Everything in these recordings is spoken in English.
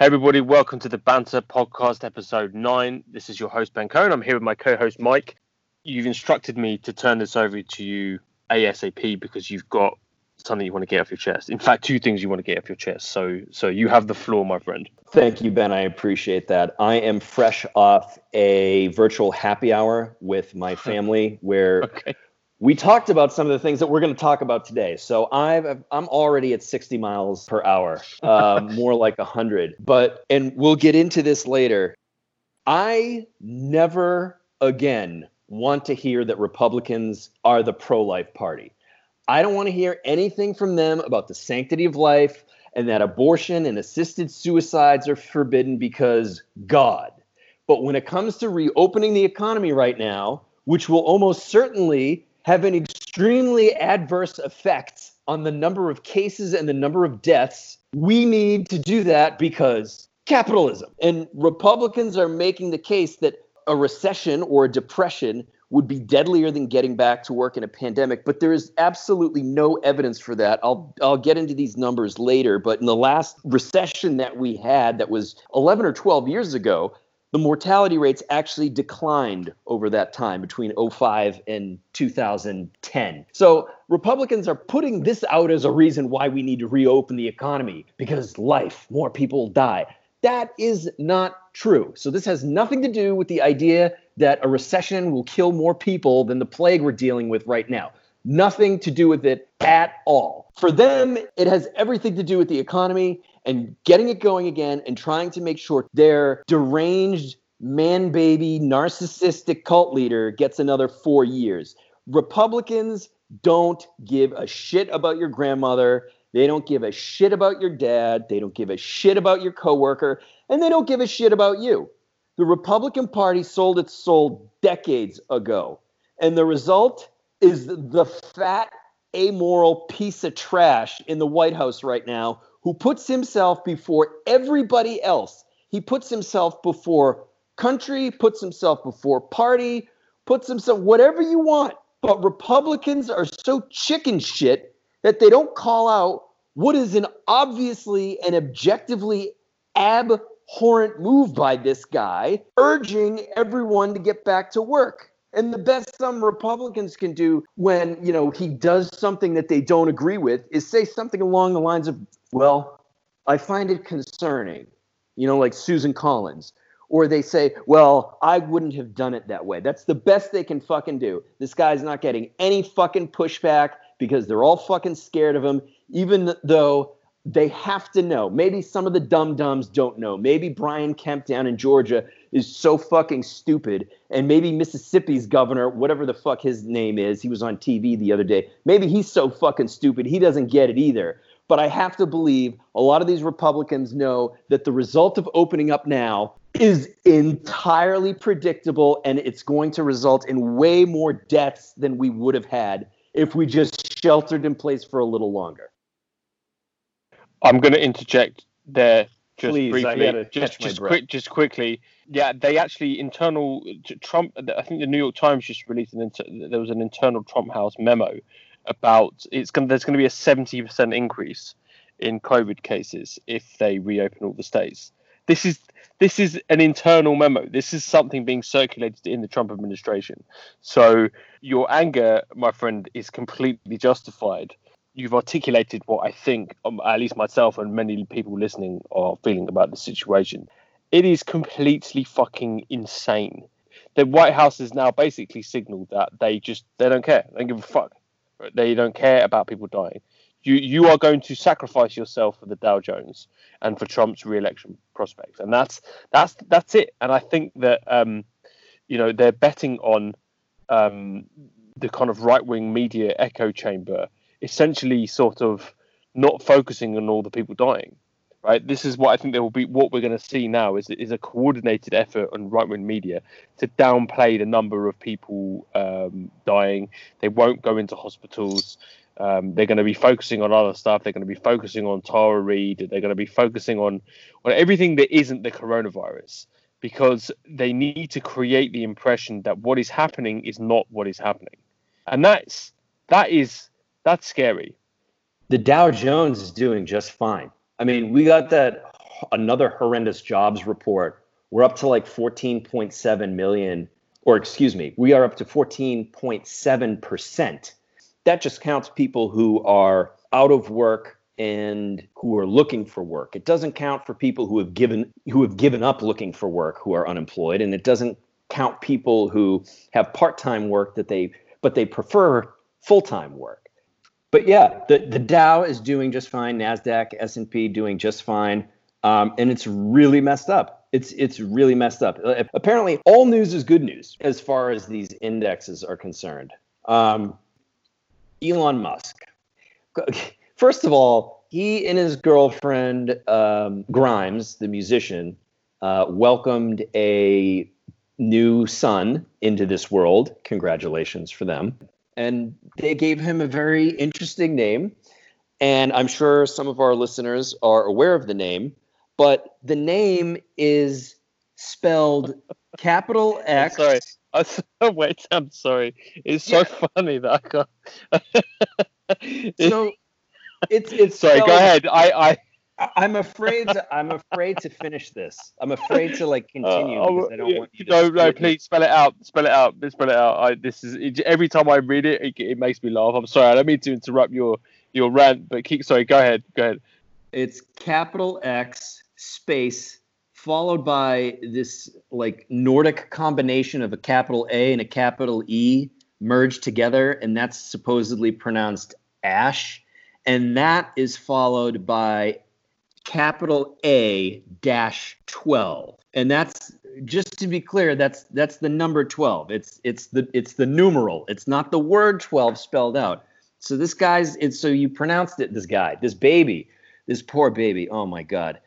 Hey, everybody, welcome to the Banter Podcast, episode nine. This is your host, Ben Cohen. I'm here with my co host, Mike. You've instructed me to turn this over to you ASAP because you've got something you want to get off your chest. In fact, two things you want to get off your chest. So, so you have the floor, my friend. Thank you, Ben. I appreciate that. I am fresh off a virtual happy hour with my family where okay we talked about some of the things that we're going to talk about today. So I've I'm already at 60 miles per hour, uh, more like 100. But and we'll get into this later. I never again want to hear that Republicans are the pro-life party. I don't want to hear anything from them about the sanctity of life and that abortion and assisted suicides are forbidden because God. But when it comes to reopening the economy right now, which will almost certainly have an extremely adverse effect on the number of cases and the number of deaths. We need to do that because capitalism. And Republicans are making the case that a recession or a depression would be deadlier than getting back to work in a pandemic, but there is absolutely no evidence for that. I'll I'll get into these numbers later, but in the last recession that we had that was 11 or 12 years ago, the mortality rates actually declined over that time between 05 and 2010. So Republicans are putting this out as a reason why we need to reopen the economy because life, more people die. That is not true. So this has nothing to do with the idea that a recession will kill more people than the plague we're dealing with right now. Nothing to do with it at all. For them, it has everything to do with the economy and getting it going again and trying to make sure their deranged man baby narcissistic cult leader gets another four years. Republicans don't give a shit about your grandmother. They don't give a shit about your dad. They don't give a shit about your coworker. And they don't give a shit about you. The Republican Party sold its soul decades ago. And the result is the fat, amoral piece of trash in the White House right now who puts himself before everybody else. He puts himself before country, puts himself before party, puts himself whatever you want. But Republicans are so chicken shit that they don't call out what is an obviously and objectively abhorrent move by this guy, urging everyone to get back to work. And the best some Republicans can do when, you know, he does something that they don't agree with is say something along the lines of, well, I find it concerning, you know, like Susan Collins. Or they say, well, I wouldn't have done it that way. That's the best they can fucking do. This guy's not getting any fucking pushback because they're all fucking scared of him, even though they have to know. Maybe some of the dum dums don't know. Maybe Brian Kemp down in Georgia is so fucking stupid. And maybe Mississippi's governor, whatever the fuck his name is, he was on TV the other day. Maybe he's so fucking stupid he doesn't get it either. But I have to believe a lot of these Republicans know that the result of opening up now is entirely predictable and it's going to result in way more deaths than we would have had if we just sheltered in place for a little longer. I'm going to interject there just Please, briefly, just just quick, just quickly. Yeah, they actually internal Trump. I think the New York Times just released an inter, there was an internal Trump House memo about it's going. There's going to be a seventy percent increase in COVID cases if they reopen all the states. This is this is an internal memo. This is something being circulated in the Trump administration. So your anger, my friend, is completely justified you've articulated what I think, um, at least myself and many people listening are feeling about the situation. It is completely fucking insane. The White House has now basically signaled that they just they don't care. They don't give a fuck. They don't care about people dying. You you are going to sacrifice yourself for the Dow Jones and for Trump's re-election prospects, and that's that's that's it. And I think that um, you know they're betting on um, the kind of right-wing media echo chamber essentially sort of not focusing on all the people dying. Right. This is what I think there will be. What we're going to see now is is a coordinated effort on right wing media to downplay the number of people um, dying. They won't go into hospitals. Um, they're going to be focusing on other stuff. They're going to be focusing on Tara Reade. They're going to be focusing on on everything that isn't the coronavirus because they need to create the impression that what is happening is not what is happening, and that's that is that's scary. The Dow Jones is doing just fine. I mean, we got that another horrendous jobs report. We're up to like 14.7 million, or excuse me, we are up to 14.7 percent. That just counts people who are out of work and who are looking for work. It doesn't count for people who have given who have given up looking for work who are unemployed, and it doesn't count people who have part-time work that they but they prefer full-time work. But yeah, the, the Dow is doing just fine. Nasdaq, S and P doing just fine, um, and it's really messed up. It's it's really messed up. Uh, apparently, all news is good news as far as these indexes are concerned. Um, Elon Musk. First of all, he and his girlfriend um, Grimes, the musician, uh, welcomed a new son into this world. Congratulations for them. And they gave him a very interesting name. And I'm sure some of our listeners are aware of the name, but the name is spelled capital X. I'm sorry. I'm so, wait, I'm sorry. It's so yeah. funny that I can't. so it's it's sorry. Spelled, go ahead. I I I'm afraid. To, I'm afraid to finish this. I'm afraid to like continue uh, because I don't yeah, want you. No, no, please spell it out. Spell it out. Spell it out. I, this is it, every time I read it, it, it, makes me laugh. I'm sorry. I don't mean to interrupt your your rant, but keep. Sorry. Go ahead. Go ahead. It's capital X space followed by this like Nordic combination of a capital A and a capital E merged together, and that's supposedly pronounced ash. And that is followed by capital A dash 12. And that's just to be clear, that's that's the number 12. It's it's the it's the numeral. It's not the word 12 spelled out. So this guy's it's so you pronounced it, this guy, this baby, this poor baby. Oh my god.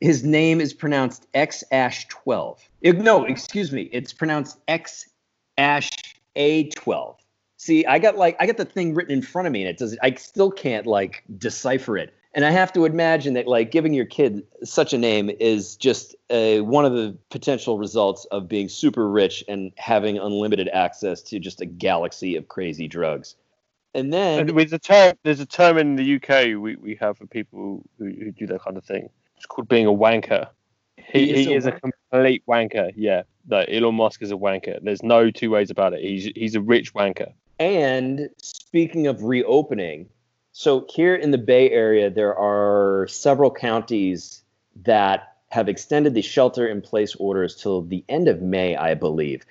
His name is pronounced X Ash 12. It, no, excuse me. It's pronounced X Ash A12. See, I got like I got the thing written in front of me and it does I still can't like decipher it. And I have to imagine that like giving your kid such a name is just a, one of the potential results of being super rich and having unlimited access to just a galaxy of crazy drugs. And then and with the term, there's a term in the UK we, we have for people who, who do that kind of thing. It's called being a wanker. He, he, is, a, a complete wanker. Yeah, like Elon Musk is a wanker. There's no two ways about it. He's he's a rich wanker. And speaking of reopening, so here in the Bay Area, there are several counties that have extended the shelter in place orders till the end of May, I believe.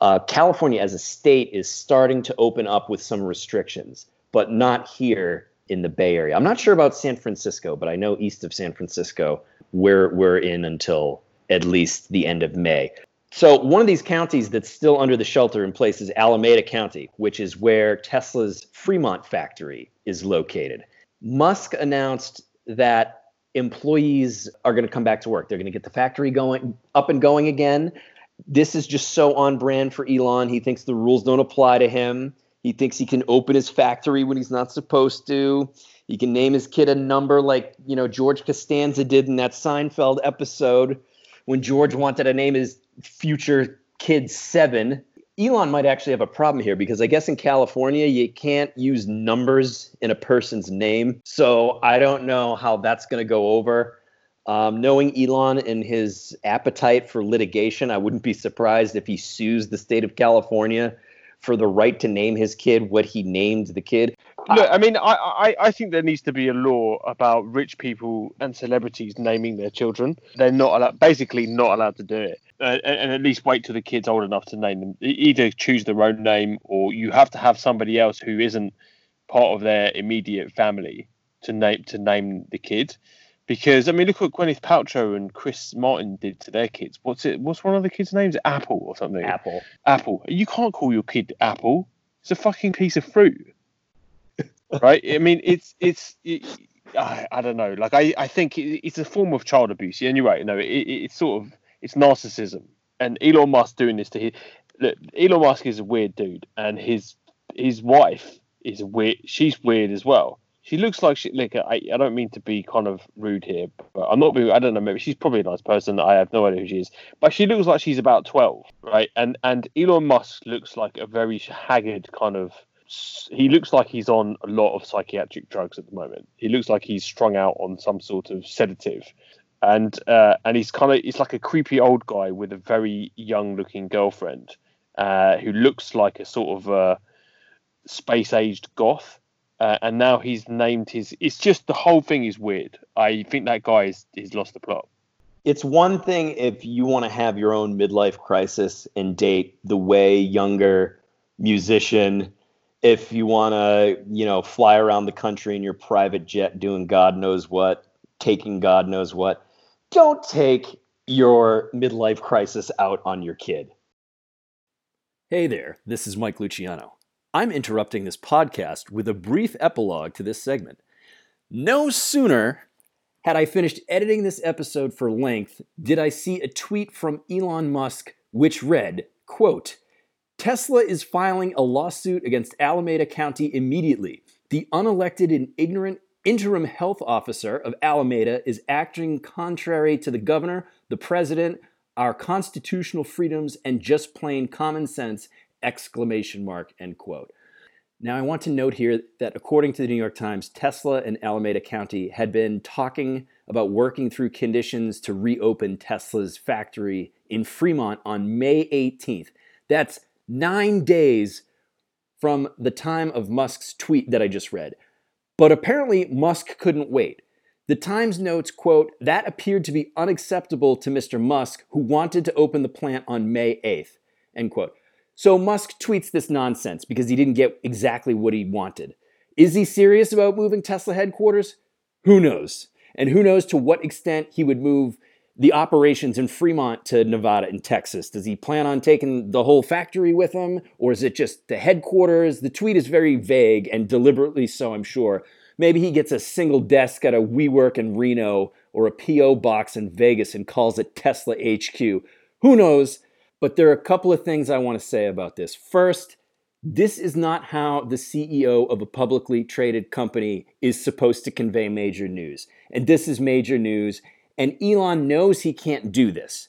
Uh, California, as a state, is starting to open up with some restrictions, but not here in the Bay Area. I'm not sure about San Francisco, but I know east of San Francisco, we're we're in until at least the end of May. So one of these counties that's still under the shelter in place is Alameda County, which is where Tesla's Fremont factory is located. Musk announced that employees are going to come back to work. They're going to get the factory going up and going again. This is just so on brand for Elon. He thinks the rules don't apply to him. He thinks he can open his factory when he's not supposed to. He can name his kid a number like, you know, George Costanza did in that Seinfeld episode when George wanted to name his future kid seven. Elon might actually have a problem here because I guess in California you can't use numbers in a person's name. So I don't know how that's going to go over. Um, knowing Elon and his appetite for litigation, I wouldn't be surprised if he sues the state of California for the right to name his kid what he named the kid. Look, I mean, I, I, I think there needs to be a law about rich people and celebrities naming their children. They're not allowed, basically not allowed to do it. Uh, and at least wait till the kid's old enough to name them. Either choose their own name, or you have to have somebody else who isn't part of their immediate family to name to name the kid. Because I mean, look what Gwyneth Paltrow and Chris Martin did to their kids. What's it? What's one of the kids' names? Apple or something? Apple. Apple. You can't call your kid Apple. It's a fucking piece of fruit, right? I mean, it's it's. It, I, I, don't know. Like I, I think it, it's a form of child abuse. And you're right. No, it, it's sort of it's narcissism. And Elon Musk doing this to his look. Elon Musk is a weird dude, and his his wife is weird. She's weird as well she looks like she like I, I don't mean to be kind of rude here, but I'm not being I don't know, maybe she's probably a nice person. I have no idea who she is. But she looks like she's about twelve, right? And and Elon Musk looks like a very haggard kind of he looks like he's on a lot of psychiatric drugs at the moment. He looks like he's strung out on some sort of sedative. and uh, and he's kind of he's like a creepy old guy with a very young looking girlfriend uh, who looks like a sort of uh, space aged goth. Uh, and now he's named his. It's just the whole thing is weird. I think that guy is he's lost the plot. It's one thing if you want to have your own midlife crisis and date the way younger musician. If you want to, you know, fly around the country in your private jet doing God knows what, taking God knows what don't take your midlife crisis out on your kid. Hey there, this is Mike Luciano. I'm interrupting this podcast with a brief epilogue to this segment. No sooner had I finished editing this episode for length did I see a tweet from Elon Musk which read, quote, Tesla is filing a lawsuit against Alameda County immediately. The unelected and ignorant interim health officer of Alameda is acting contrary to the governor, the president, our constitutional freedoms, and just plain common sense! Exclamation mark, end quote. Now, I want to note here that according to the New York Times, Tesla and Alameda County had been talking about working through conditions to reopen Tesla's factory in Fremont on May 18th. That's nine days from the time of Musk's tweet that I just read. But apparently, Musk couldn't wait. The Times notes, quote, that appeared to be unacceptable to Mr. Musk, who wanted to open the plant on May 8th, end quote. So Musk tweets this nonsense because he didn't get exactly what he wanted. Is he serious about moving Tesla headquarters? Who knows? And who knows to what extent he would move the operations in Fremont to Nevada and Texas? Does he plan on taking the whole factory with him, or is it just the headquarters? The tweet is very vague and deliberately so, I'm sure. Maybe he gets a single desk at a WeWork in Reno or a P.O. box in Vegas and calls it Tesla HQ. Who knows? But there are a couple of things I want to say about this. First, this is not how the CEO of a publicly traded company is supposed to convey major news. And this is major news, and Elon knows he can't do this.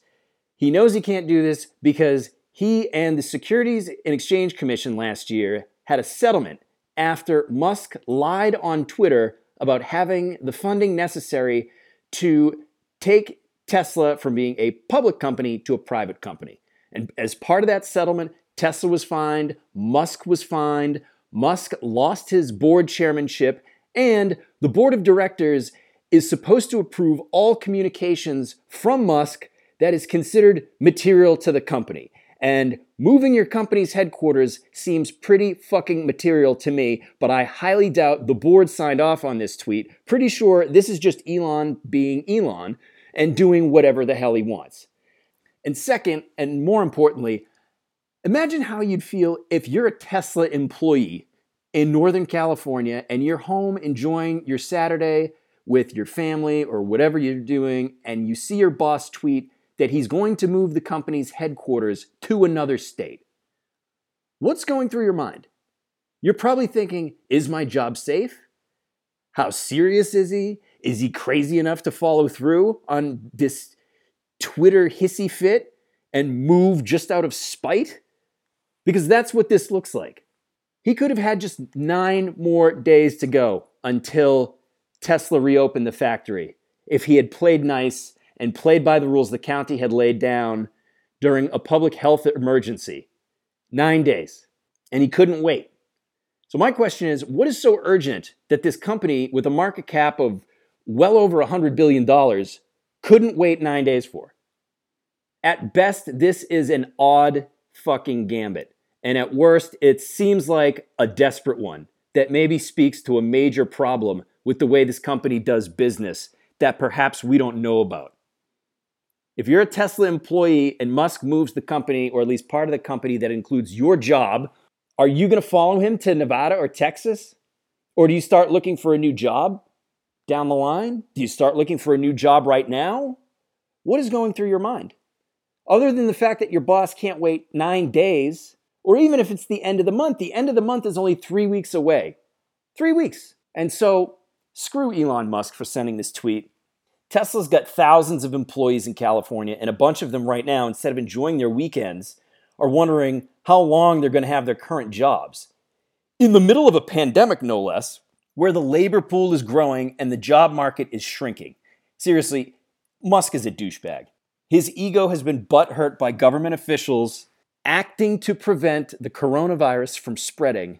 He knows he can't do this because he and the Securities and Exchange Commission last year had a settlement after Musk lied on Twitter about having the funding necessary to take Tesla from being a public company to a private company. And as part of that settlement, Tesla was fined, Musk was fined, Musk lost his board chairmanship, and the board of directors is supposed to approve all communications from Musk that is considered material to the company. And moving your company's headquarters seems pretty fucking material to me, but I highly doubt the board signed off on this tweet. Pretty sure this is just Elon being Elon and doing whatever the hell he wants. And second, and more importantly, imagine how you'd feel if you're a Tesla employee in Northern California and you're home enjoying your Saturday with your family or whatever you're doing, and you see your boss tweet that he's going to move the company's headquarters to another state. What's going through your mind? You're probably thinking, is my job safe? How serious is he? Is he crazy enough to follow through on this Twitter hissy fit and move just out of spite? Because that's what this looks like. He could have had just nine more days to go until Tesla reopened the factory if he had played nice and played by the rules the county had laid down during a public health emergency. Nine days. And he couldn't wait. So, my question is what is so urgent that this company with a market cap of well over $100 billion couldn't wait nine days for? At best, this is an odd fucking gambit. And at worst, it seems like a desperate one that maybe speaks to a major problem with the way this company does business that perhaps we don't know about. If you're a Tesla employee and Musk moves the company, or at least part of the company that includes your job, are you going to follow him to Nevada or Texas? Or do you start looking for a new job down the line? Do you start looking for a new job right now? What is going through your mind? Other than the fact that your boss can't wait nine days, or even if it's the end of the month, the end of the month is only three weeks away. Three weeks. And so Screw Elon Musk for sending this tweet. Tesla's got thousands of employees in California, and a bunch of them right now, instead of enjoying their weekends, are wondering how long they're going to have their current jobs. In the middle of a pandemic, no less, where the labor pool is growing and the job market is shrinking. Seriously, Musk is a douchebag. His ego has been butthurt by government officials acting to prevent the coronavirus from spreading.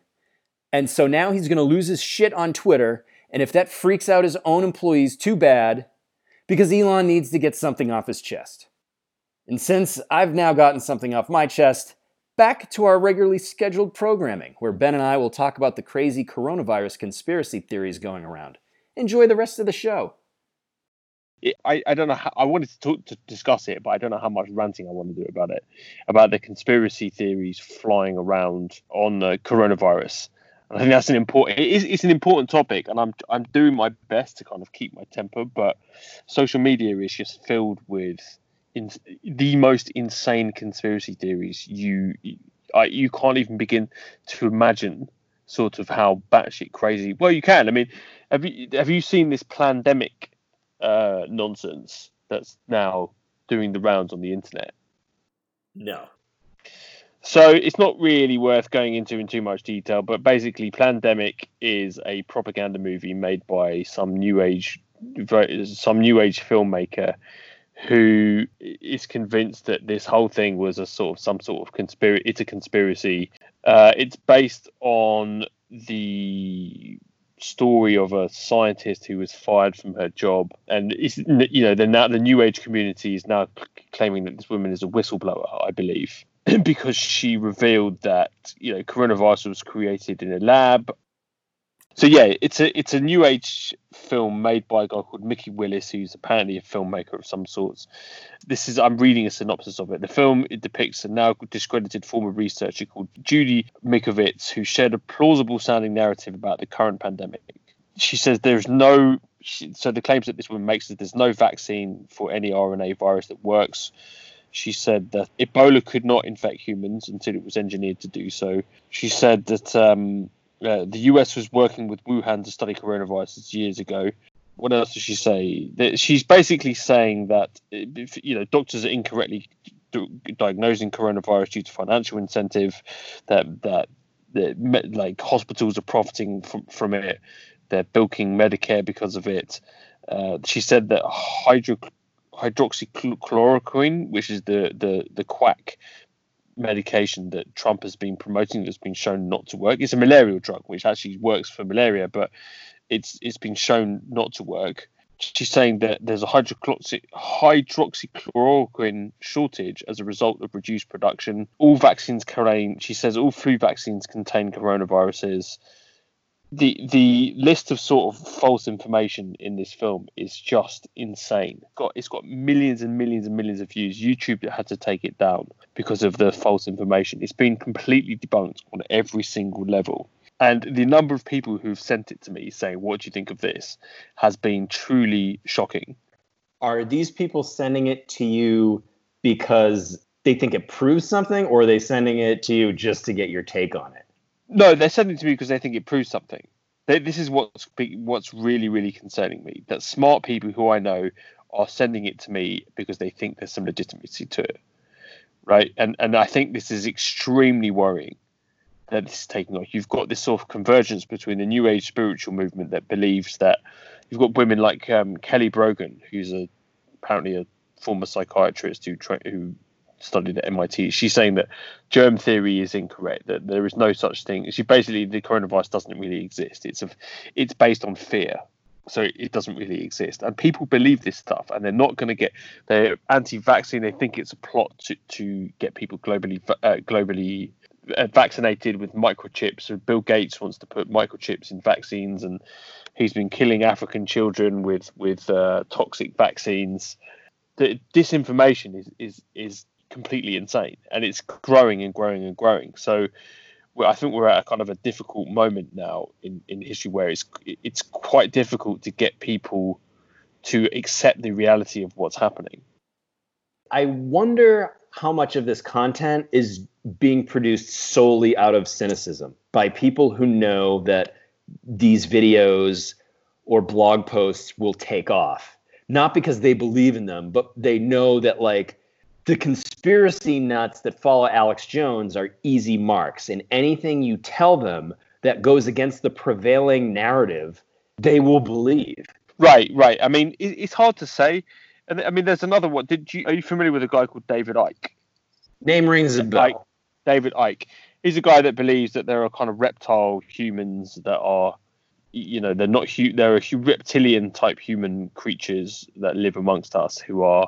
And so now he's going to lose his shit on Twitter. And if that freaks out his own employees, too bad, because Elon needs to get something off his chest. And since I've now gotten something off my chest, back to our regularly scheduled programming, where Ben and I will talk about the crazy coronavirus conspiracy theories going around. Enjoy the rest of the show. I, I don't know how I wanted to talk to discuss it, but I don't know how much ranting I want to do about it, about the conspiracy theories flying around on the coronavirus. I think that's an important it is it's an important topic and I'm I'm doing my best to kind of keep my temper, but social media is just filled with in, the most insane conspiracy theories you I, you can't even begin to imagine sort of how batshit crazy. Well, you can. I mean, have you have you seen this Plandemic uh, nonsense that's now doing the rounds on the internet? No. So it's not really worth going into in too much detail, but basically, Plandemic is a propaganda movie made by some new age, some new age filmmaker who is convinced that this whole thing was a sort of some sort of conspiracy. It's a conspiracy. Uh, it's based on the story of a scientist who was fired from her job, and you know, the now the new age community is now claiming that this woman is a whistleblower, I believe, because she revealed that you know coronavirus was created in a lab so yeah, it's a it's a new age film made by a guy called Mikki Willis, who's apparently a filmmaker of some sorts. This is I'm reading a synopsis of it. The film it depicts a now discredited former researcher called Judy Mikovits, who shared a plausible sounding narrative about the current pandemic. She says there's no so the claims that this woman makes is there's no vaccine for any RNA virus that works. She said that Ebola could not infect humans until it was engineered to do so. She said that um, uh, the US was working with Wuhan to study coronaviruses years ago. What else does she say? She's basically saying that if, you know doctors are incorrectly diagnosing coronavirus due to financial incentive, that that, that like hospitals are profiting from from it. They're bilking Medicare because of it. Uh, she said that hydro, hydroxychloroquine, which is the the the quack medication that Trump has been promoting that's been shown not to work. It's a malarial drug which actually works for malaria, but it's it's been shown not to work. She's saying that there's a hydroxy, hydroxychloroquine shortage as a result of reduced production. All vaccines contain, she says, all flu vaccines contain coronaviruses the the list of sort of false information in this film is just insane. It's got it's got millions and millions and millions of views. YouTube had to take it down because of the false information. It's been completely debunked on every single level. And the number of people who've sent it to me saying, "What do you think of this?" has been truly shocking. Are these people sending it to you because they think it proves something, or are they sending it to you just to get your take on it? No, they're sending it to me because they think it proves something. They, this is what's what's really really concerning me. That smart people who I know are sending it to me because they think there's some legitimacy to it, right? And and I think this is extremely worrying that this is taking off. You've got this sort of convergence between the New Age spiritual movement that believes that you've got women like um, Kelly Brogan, who's a apparently a former psychiatrist who tra- who studied at MIT. She's saying that germ theory is incorrect. That there is no such thing. She basically the coronavirus doesn't really exist. It's a, it's based on fear, so it doesn't really exist. And people believe this stuff, and they're not going to get. They're anti-vaccine. They think it's a plot to to get people globally uh, globally uh, vaccinated with microchips. So Bill Gates wants to put microchips in vaccines, and he's been killing African children with with uh, toxic vaccines. The disinformation is is is completely insane, and it's growing and growing and growing. So I think we're at a kind of a difficult moment now in, in history where it's it's quite difficult to get people to accept the reality of what's happening. I wonder how much of this content is being produced solely out of cynicism by people who know that these videos or blog posts will take off not because they believe in them but they know that like the conspiracy nuts that follow Alex Jones are easy marks, and anything you tell them that goes against the prevailing narrative, they will believe. Right, right. I mean, it's hard to say. And I mean, there's another one. Did you are you familiar with a guy called David Icke? Name rings a bell. Icke, David Icke. He's a guy that believes that there are kind of reptile humans that are, you know, they're not hu- they're a reptilian type human creatures that live amongst us who are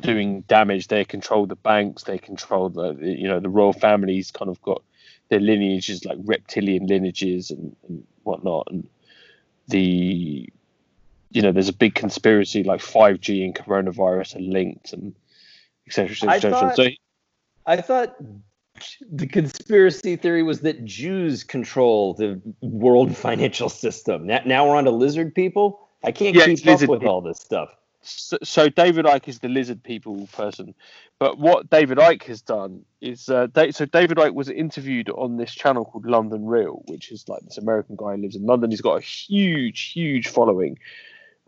doing damage. They control the banks. They control the, you know, the royal families. Kind of got their lineages like reptilian lineages and, and whatnot. And the you know, there's a big conspiracy like 5G and coronavirus are linked and etc. Et I, thought, so, I thought the conspiracy theory was that Jews control the world financial system. Now, now we're on to lizard people. I can't yeah, keep up with all this stuff. So, so, David Icke is the lizard people person, but what David Icke has done is uh, so David Icke was interviewed on this channel called London Real, which is like this American guy who lives in London. He's got a huge, huge following.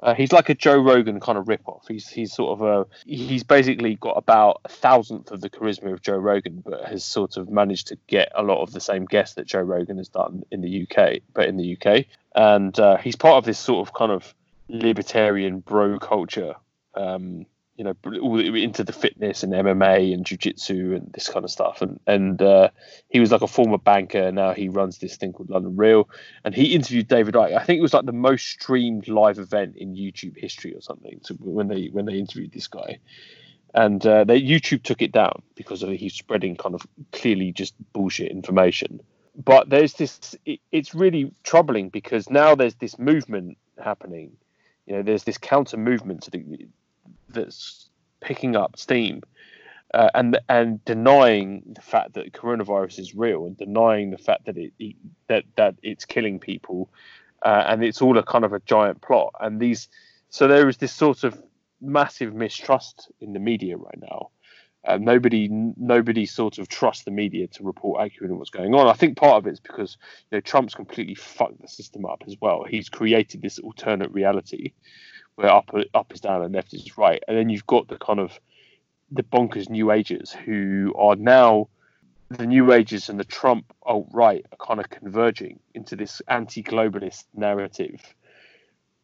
Uh, he's like a Joe Rogan kind of ripoff. He's he's sort of a he's basically got about a thousandth of the charisma of Joe Rogan, but has sort of managed to get a lot of the same guests that Joe Rogan has done in the UK, but in the UK. And uh, he's part of this sort of kind of libertarian bro culture. Um, you know, all into the fitness and MMA and jiu-jitsu and this kind of stuff. And and uh, he was like a former banker. Now he runs this thing called London Real. And he interviewed David Icke. I think it was like the most streamed live event in YouTube history or something. So when they when they interviewed this guy, and uh, they YouTube took it down because of he's spreading kind of clearly just bullshit information. But there's this. It, it's really troubling because now there's this movement happening you know, there's this counter movement the, that's picking up steam uh, and and denying the fact that coronavirus is real and denying the fact that it, it that that it's killing people uh, and it's all a kind of a giant plot. And these so there is this sort of massive mistrust in the media right now uh, nobody nobody sort of trusts the media to report accurately what's going on. I think part of it is because you know Trump's completely fucked the system up as well. He's created this alternate reality where up up is down and left is right, and then you've got the kind of the bonkers new agers who are now the new agers and the Trump alt right are kind of converging into this anti-globalist narrative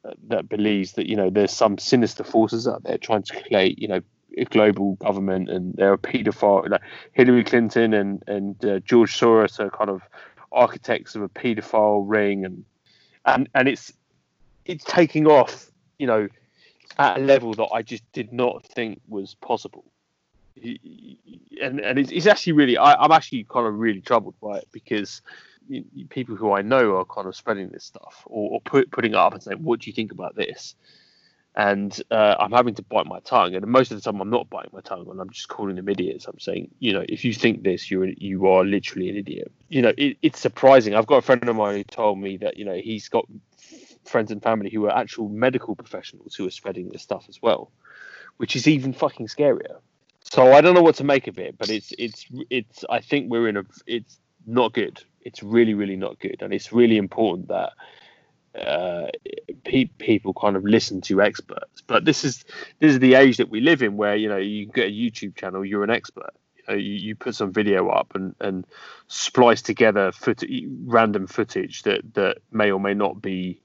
uh, that believes that you know there's some sinister forces out there trying to create you know global government and there are a paedophile like Hillary Clinton and and uh, George Soros are kind of architects of a paedophile ring and and and it's it's taking off you know, at a level that I just did not think was possible. And and it's, it's actually really, I, am actually kind of really troubled by it because people who I know are kind of spreading this stuff or, or put, putting it up and saying, "What do you think about this?" And uh, I'm having to bite my tongue, and most of the time I'm not biting my tongue, and I'm just calling them idiots. I'm saying, you know, if you think this, you're you are literally an idiot. You know, it, it's surprising. I've got a friend of mine who told me that you know he's got friends and family who are actual medical professionals who are spreading this stuff as well, which is even fucking scarier. So I don't know what to make of it, but it's it's it's. I think we're in a. It's not good. It's really really not good, and it's really important that uh, pe- people kind of listen to experts. But this is this is the age that we live in, where you know you get a YouTube channel, you're an expert. You, know, you, you put some video up and and splice together foot- random footage that that may or may not be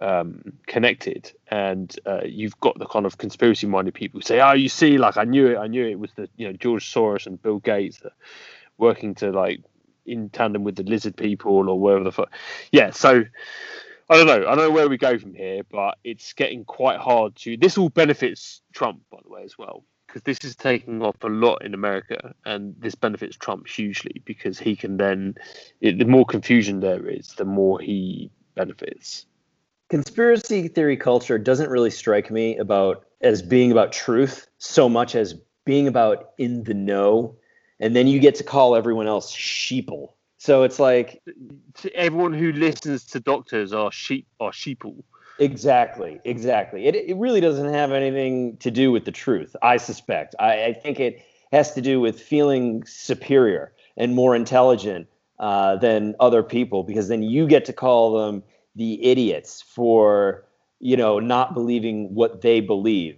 um, connected, and uh, you've got the kind of conspiracy-minded people who say, "Oh, you see, like I knew it, I knew it was the you know George Soros and Bill Gates working to like in tandem with the lizard people or wherever the fuck." Yeah, so I don't know. I don't know where we go from here, but it's getting quite hard to. This all benefits Trump, by the way, as well, because this is taking off a lot in America, and this benefits Trump hugely because he can then, it, the more confusion there is, the more he benefits conspiracy theory culture doesn't really strike me about as being about truth so much as being about in the know and then you get to call everyone else sheeple so it's like everyone who listens to doctors are sheep are sheeple. Exactly exactly. It, it really doesn't have anything to do with the truth i suspect. I, I think it has to do with feeling superior and more intelligent uh, than other people because then you get to call them the idiots for you know not believing what they believe.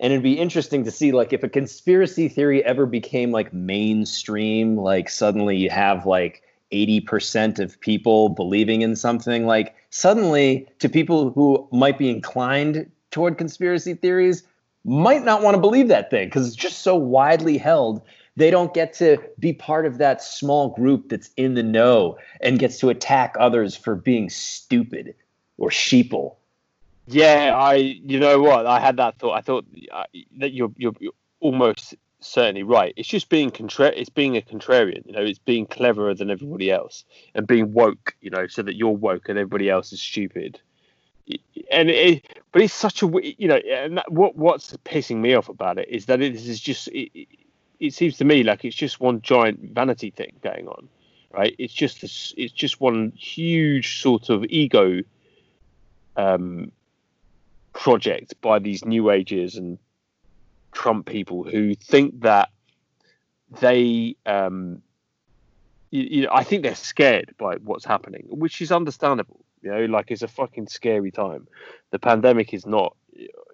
And it'd be interesting to see like if a conspiracy theory ever became like mainstream like suddenly you have like 80% of people believing in something like suddenly to people who might be inclined toward conspiracy theories might not want to believe that thing because it's just so widely held. They don't get to be part of that small group that's in the know and gets to attack others for being stupid or sheeple. Yeah, I. You know what? I had that thought. I thought uh, that you're, you're, you're almost certainly right. It's just being contra- It's being a contrarian. You know, it's being cleverer than everybody else and being woke. You know, so that you're woke and everybody else is stupid. And it, but it's such a you know, and that, what what's pissing me off about it is that it is just. It, it seems to me like it's just one giant vanity thing going on, right? It's just this, it's just one huge sort of ego um, project by these new ages and Trump people who think that they, um, you, you know, I think they're scared by what's happening, which is understandable. You know, like it's a fucking scary time. The pandemic is not,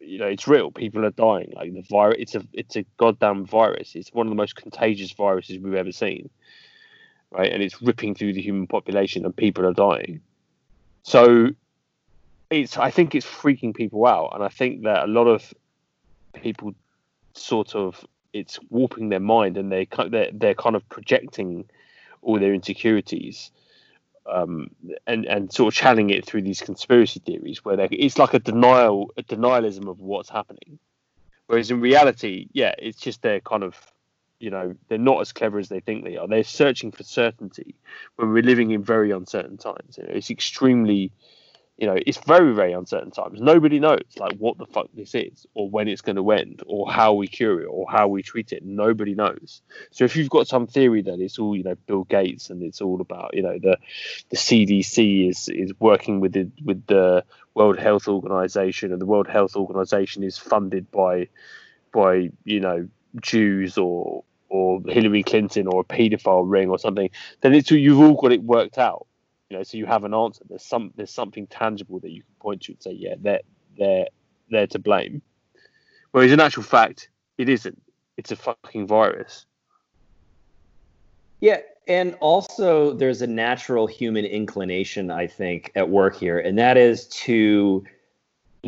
you know, it's real. People are dying. Like the virus, it's a, it's a goddamn virus. It's one of the most contagious viruses we've ever seen, right? And it's ripping through the human population, and people are dying. So, it's, I think it's freaking people out, and I think that a lot of people sort of it's warping their mind and they they're, they're kind of projecting all their insecurities um, and and sort of channeling it through these conspiracy theories where it's like a denial a denialism of what's happening. Whereas in reality yeah it's just they're kind of you know they're not as clever as they think they are. They're searching for certainty when we're living in very uncertain times. You know, it's extremely you know, it's very, very uncertain times. Nobody knows like what the fuck this is, or when it's going to end, or how we cure it, or how we treat it. Nobody knows. So if you've got some theory that it's all, you know, Bill Gates and it's all about, you know, the the CDC is is working with the with the World Health Organization, and the World Health Organization is funded by by you know Jews or or Hillary Clinton or a paedophile ring or something, then it's you've all got it worked out you know, so you have an answer. There's some there's something tangible that you can point to and say, yeah, they're they're they're to blame. Whereas in actual fact, it isn't. It's a fucking virus. Yeah, and also there's a natural human inclination, I think, at work here, and that is to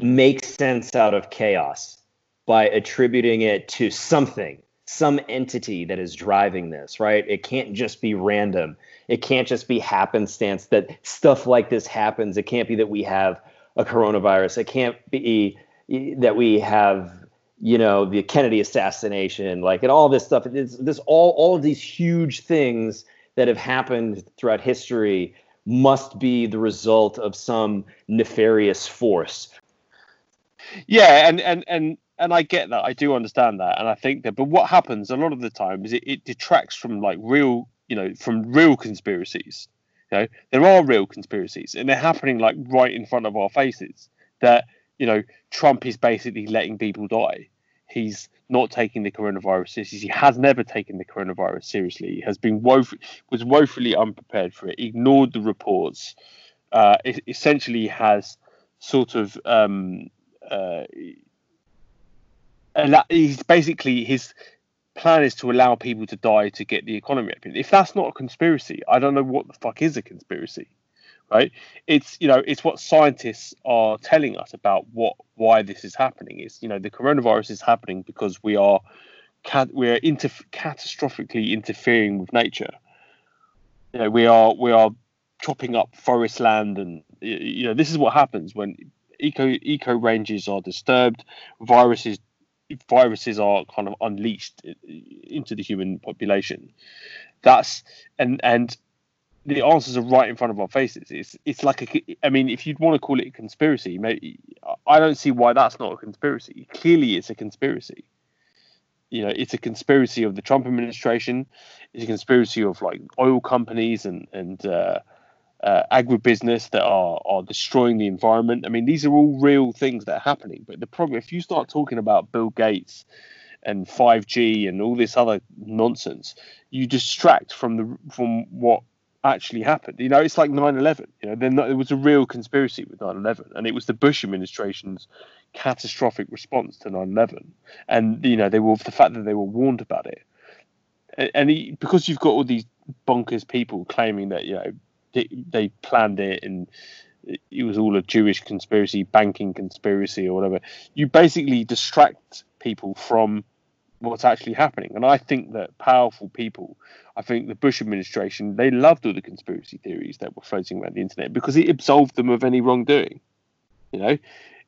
make sense out of chaos by attributing it to something, some entity that is driving this, right? It can't just be random. It can't just be happenstance that stuff like this happens. It can't be that we have a coronavirus. It can't be that we have you know the Kennedy assassination, like and all this stuff. It's this all all of these huge things that have happened throughout history must be the result of some nefarious force. Yeah, and and and and I get that. I do understand that, and I think that. But what happens a lot of the time is it, it detracts from like real you know, from real conspiracies. You know, there are real conspiracies, and they're happening like right in front of our faces. That you know, Trump is basically letting people die. He's not taking the coronavirus seriously. He has never taken the coronavirus seriously. He has been woef- was woefully unprepared for it. Ignored the reports. Uh, essentially, has sort of um, uh, he's basically his plan is to allow people to die to get the economy up. If that's not a conspiracy, I don't know what the fuck is a conspiracy, right? It's you know it's what scientists are telling us about what why this is happening. Is you know the coronavirus is happening because we are we are inter- catastrophically interfering with nature. You know we are we are chopping up forest land and you know this is what happens when eco eco ranges are disturbed viruses viruses are kind of unleashed into the human population. That's and and the answers are right in front of our faces. It's it's like a. I mean, if you'd want to call it a conspiracy, maybe I don't see why that's not a conspiracy. Clearly, it's a conspiracy. You know, it's a conspiracy of the Trump administration. It's a conspiracy of like oil companies and and uh, uh, agribusiness that are are destroying the environment. I mean, these are all real things that are happening. But the problem, if you start talking about Bill Gates and 5G and all this other nonsense, you distract from the from what actually happened. You know, it's like 9/11. You know, then there was a real conspiracy with 9/11, and it was the Bush administration's catastrophic response to 9/11. And you know, they were the fact that they were warned about it. And he, because you've got all these bonkers people claiming that you know they, planned it and it was all a Jewish conspiracy, banking conspiracy, or whatever. You basically distract people from what's actually happening. And I think that powerful people, I think the Bush administration, they loved all the conspiracy theories that were floating around the internet because it absolved them of any wrongdoing. You know,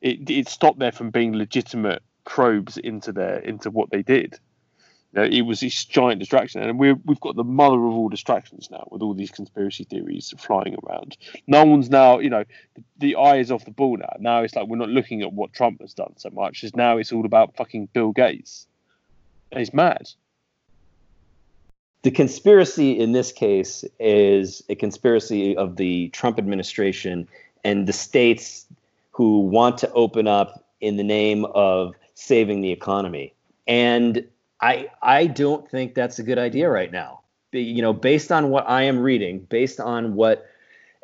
it it stopped there from being legitimate probes into their into what they did. You know, it was this giant distraction, and we we've got the mother of all distractions now with all these conspiracy theories flying around. No one's now, you know, the, the eye is off the ball now. Now it's like we're not looking at what Trump has done so much, as now it's all about fucking Bill Gates. And he's mad. The conspiracy in this case is a conspiracy of the Trump administration and the states who want to open up in the name of saving the economy. And I I don't think that's a good idea right now. You know, based on what I am reading, based on what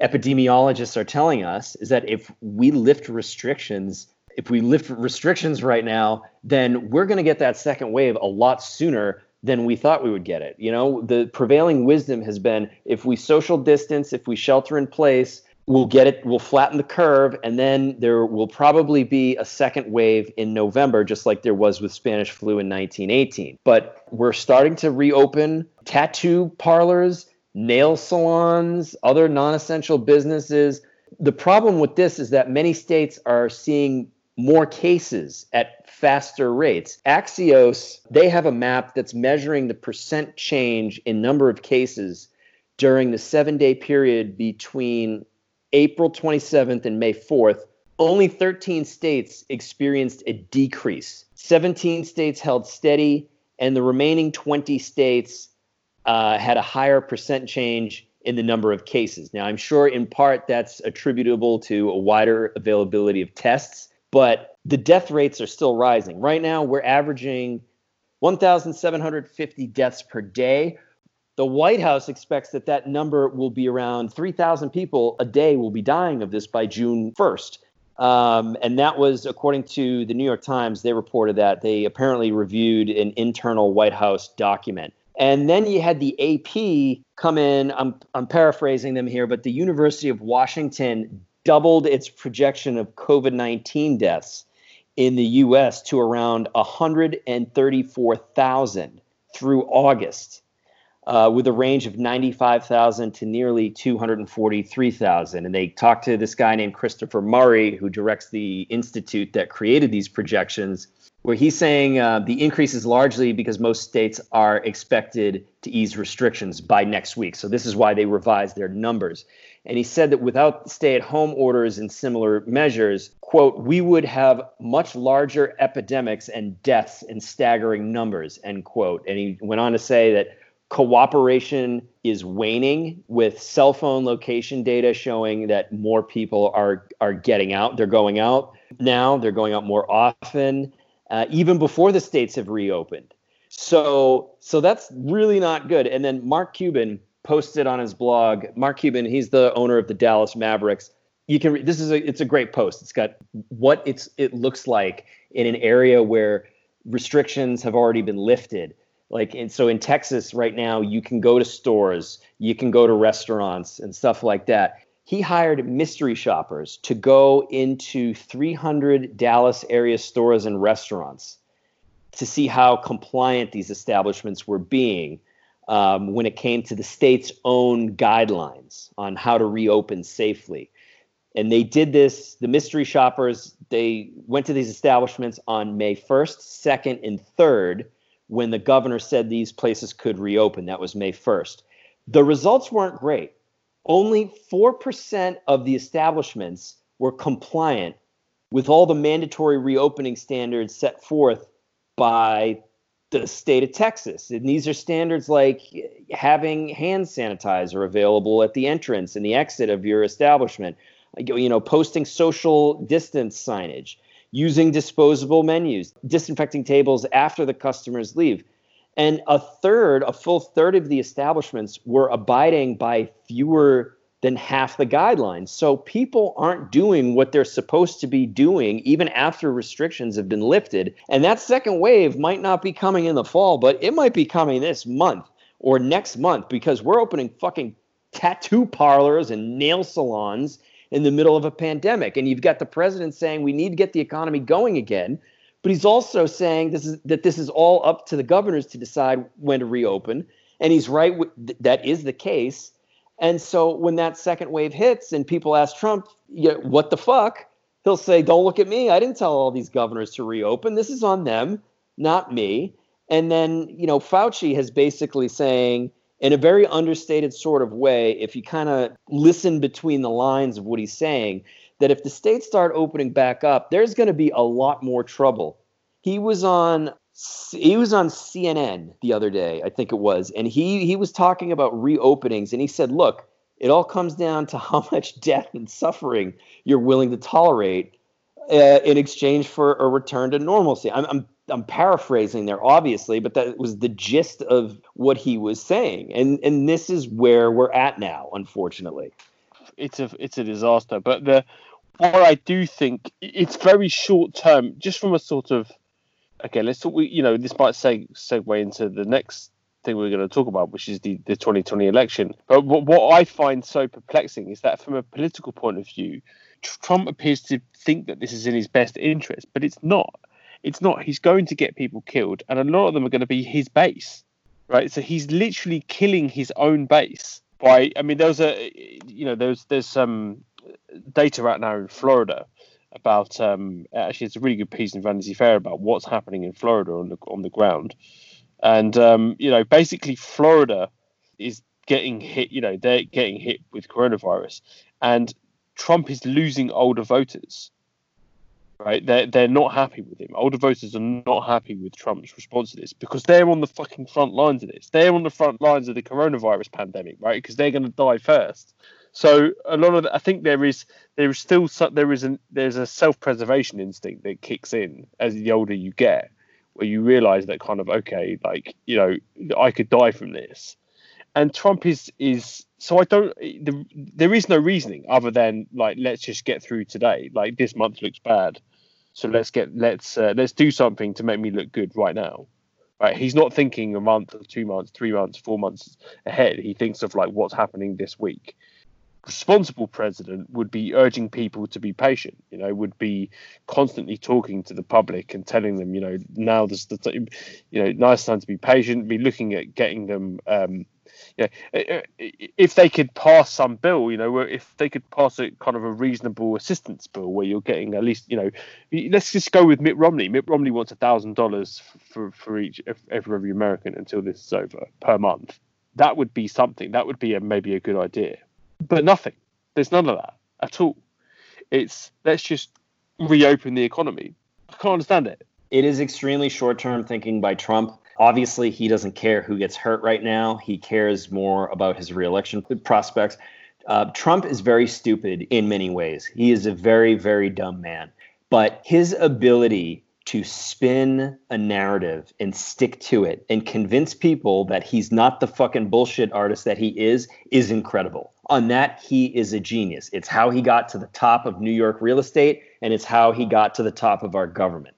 epidemiologists are telling us, is that if we lift restrictions, if we lift restrictions right now, then we're going to get that second wave a lot sooner than we thought we would get it. You know, the prevailing wisdom has been if we social distance, if we shelter in place, we'll get it we'll flatten the curve and then there will probably be a second wave in november just like there was with spanish flu in 1918 but we're starting to reopen tattoo parlors nail salons other non-essential businesses the problem with this is that many states are seeing more cases at faster rates. Axios, they have a map that's measuring the percent change in number of cases during the seven day period between April 27th and May 4th, only 13 states experienced a decrease. 17 states held steady, and the remaining 20 states uh, had a higher percent change in the number of cases. Now, I'm sure in part that's attributable to a wider availability of tests, but the death rates are still rising. Right now, we're averaging 1,750 deaths per day, the White House expects that that number will be around 3,000 people a day will be dying of this by June 1st. Um, and that was, according to the New York Times, they reported that they apparently reviewed an internal White House document. And then you had the AP come in. I'm, I'm paraphrasing them here, but the University of Washington doubled its projection of COVID 19 deaths in the US to around 134,000 through August uh, with a range of 95,000 to nearly 243,000. And they talked to this guy named Christopher Murray, who directs the institute that created these projections, where he's saying uh, the increase is largely because most states are expected to ease restrictions by next week. So this is why they revised their numbers. And he said that without stay at home orders and similar measures, quote, we would have much larger epidemics and deaths in staggering numbers, end quote. And he went on to say that cooperation is waning with cell phone location data showing that more people are are getting out. They're going out now. They're going out more often uh, even before the states have reopened. So so that's really not good. And then mark cuban posted on his blog mark cuban he's the owner of the dallas mavericks. You can this is a it's a great post. It's got what it's it looks like in an area where restrictions have already been lifted like and so in texas right now you can go to stores you can go to restaurants and stuff like that. He hired mystery shoppers to go into 300 dallas area stores and restaurants to see how compliant these establishments were being um, when it came to the state's own guidelines on how to reopen safely. And they did this the mystery shoppers they went to these establishments on may 1st 2nd and 3rd when the governor said these places could reopen. That was May 1st. The results weren't great. Only 4% of the establishments were compliant with all the mandatory reopening standards set forth by the state of Texas. And these are standards like having hand sanitizer available at the entrance and the exit of your establishment, you know, posting social distance signage, using disposable menus, disinfecting tables after the customers leave. And a third, a full third of the establishments were abiding by fewer than half the guidelines. So people aren't doing what they're supposed to be doing even after restrictions have been lifted. And that second wave might not be coming in the fall, but it might be coming this month or next month because we're opening fucking tattoo parlors and nail salons in the middle of a pandemic. And you've got the president saying we need to get the economy going again. But he's also saying this is that this is all up to the governors to decide when to reopen. And he's right. that is the case. And so when that second wave hits and people ask Trump, yeah, what the fuck? He'll say, don't look at me. I didn't tell all these governors to reopen. This is on them, not me. And then, you know, Fauci has basically saying, in a very understated sort of way, if you kind of listen between the lines of what he's saying, that if the states start opening back up, there's going to be a lot more trouble. He was on he was on CNN the other day, I think it was, and he he was talking about reopenings, and he said, "Look, it all comes down to how much death and suffering you're willing to tolerate uh, in exchange for a return to normalcy." I'm, I'm I'm paraphrasing there, obviously, but that was the gist of what he was saying, and and this is where we're at now, unfortunately. It's a it's a disaster, but the what I do think it's very short term, just from a sort of okay, let's talk. We, you know, this might seg- segue into the next thing we're going to talk about, which is the, the 2020 election. But what, what I find so perplexing is that from a political point of view, Trump appears to think that this is in his best interest, but it's not. It's not. He's going to get people killed, and a lot of them are going to be his base, right? So he's literally killing his own base by. I mean, there's a, you know, there's there's some data right now in Florida about um, actually it's a really good piece in Vanity Fair about what's happening in Florida on the on the ground, and um, you know basically Florida is getting hit. You know they're getting hit with coronavirus, and Trump is losing older voters. Right, they're they're not happy with him. Older voters are not happy with Trump's response to this because they're on the fucking front lines of this. They're on the front lines of the coronavirus pandemic, right? Because they're going to die first. So a lot of the, I think there is there is still there is an there's a self preservation instinct that kicks in as the older you get, where you realise that kind of okay, like you know I could die from this, and Trump is is so I don't the, there is no reasoning other than like let's just get through today. Like this month looks bad, so let's get let's uh, let's do something to make me look good right now. Right, he's not thinking a month, two months, three months, four months ahead. He thinks of like what's happening this week responsible president would be urging people to be patient you know would be constantly talking to the public and telling them you know now there's the you know nice time to be patient be looking at getting them um know, if they could pass some bill, you know, if they could pass a kind of a reasonable assistance bill where you're getting at least, you know, let's just go with Mitt Romney. Mitt Romney wants a thousand dollars for for each every, every American until this is over per month. That would be something. That would be a, maybe a good idea but nothing. There's none of that at all. It's let's just reopen the economy. I can't understand it. It is extremely short term thinking by Trump. Obviously, he doesn't care who gets hurt right now. He cares more about his reelection prospects. Uh, Trump is very stupid in many ways. He is a very, very dumb man. But his ability to spin a narrative and stick to it and convince people that he's not the fucking bullshit artist that he is is incredible. On that, he is a genius. It's how he got to the top of New York real estate and it's how he got to the top of our government.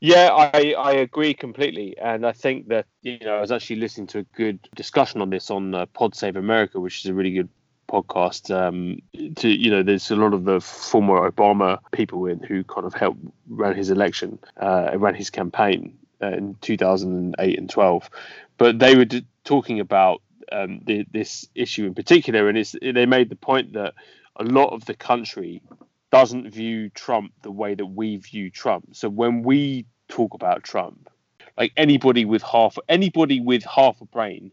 Yeah, I, I agree completely. And I think that, you know, I was actually listening to a good discussion on this on uh, Pod Save America, which is a really good podcast um, to you know there's a lot of the former Obama people in who kind of helped run his election uh, ran his campaign uh, in 2008 and 12 but they were d- talking about um, the, this issue in particular and it's, they made the point that a lot of the country doesn't view Trump the way that we view Trump so when we talk about Trump like anybody with half anybody with half a brain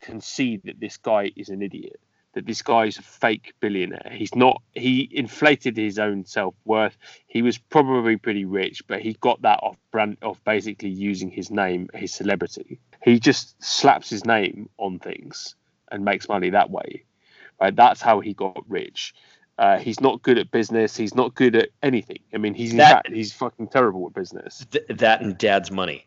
can see that this guy is an idiot that this guy is a fake billionaire. He's not. He inflated his own self worth. He was probably pretty rich, but he got that off brand off basically using his name, his celebrity. He just slaps his name on things and makes money that way. Right? That's how he got rich. Uh, he's not good at business. He's not good at anything. I mean, he's that, fact, he's fucking terrible at business. Th- that and dad's money.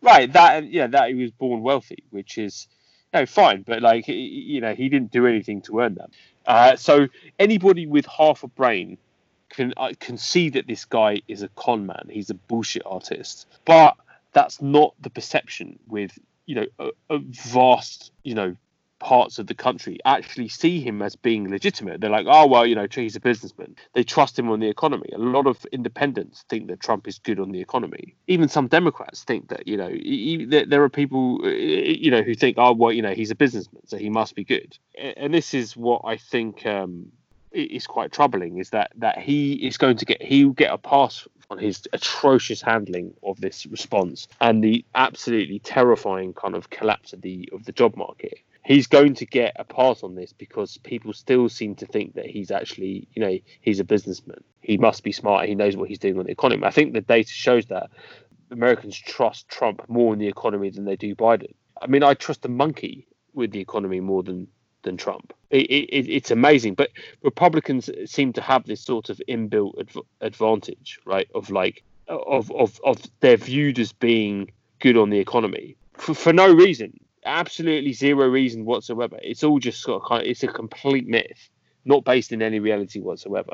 Right. That yeah. That he was born wealthy, which is no, fine, but like you know, he didn't do anything to earn that. Uh, so anybody with half a brain can uh, can see that this guy is a con man. He's a bullshit artist, but that's not the perception with you know a, a vast you know parts of the country actually see him as being legitimate. They're like, oh well, you know, he's a businessman. They trust him on the economy. A lot of independents think that Trump is good on the economy. Even some Democrats think that you know he, there are people you know who think, oh well, you know, he's a businessman, so he must be good. And this is what I think um, is quite troubling: is that that he is going to get he'll get a pass on his atrocious handling of this response and the absolutely terrifying kind of collapse of the of the job market he's going to get a pass on this because people still seem to think that he's actually, you know, he's a businessman. He must be smart. He knows what he's doing on the economy. I think the data shows that Americans trust Trump more in the economy than they do Biden. I mean, I trust the monkey with the economy more than than Trump. It, it, it's amazing, but Republicans seem to have this sort of inbuilt adv- advantage, right? Of like, of of of they're viewed as being good on the economy for, for no reason absolutely zero reason whatsoever. It's all just sort of kind of, it's a complete myth, not based in any reality whatsoever.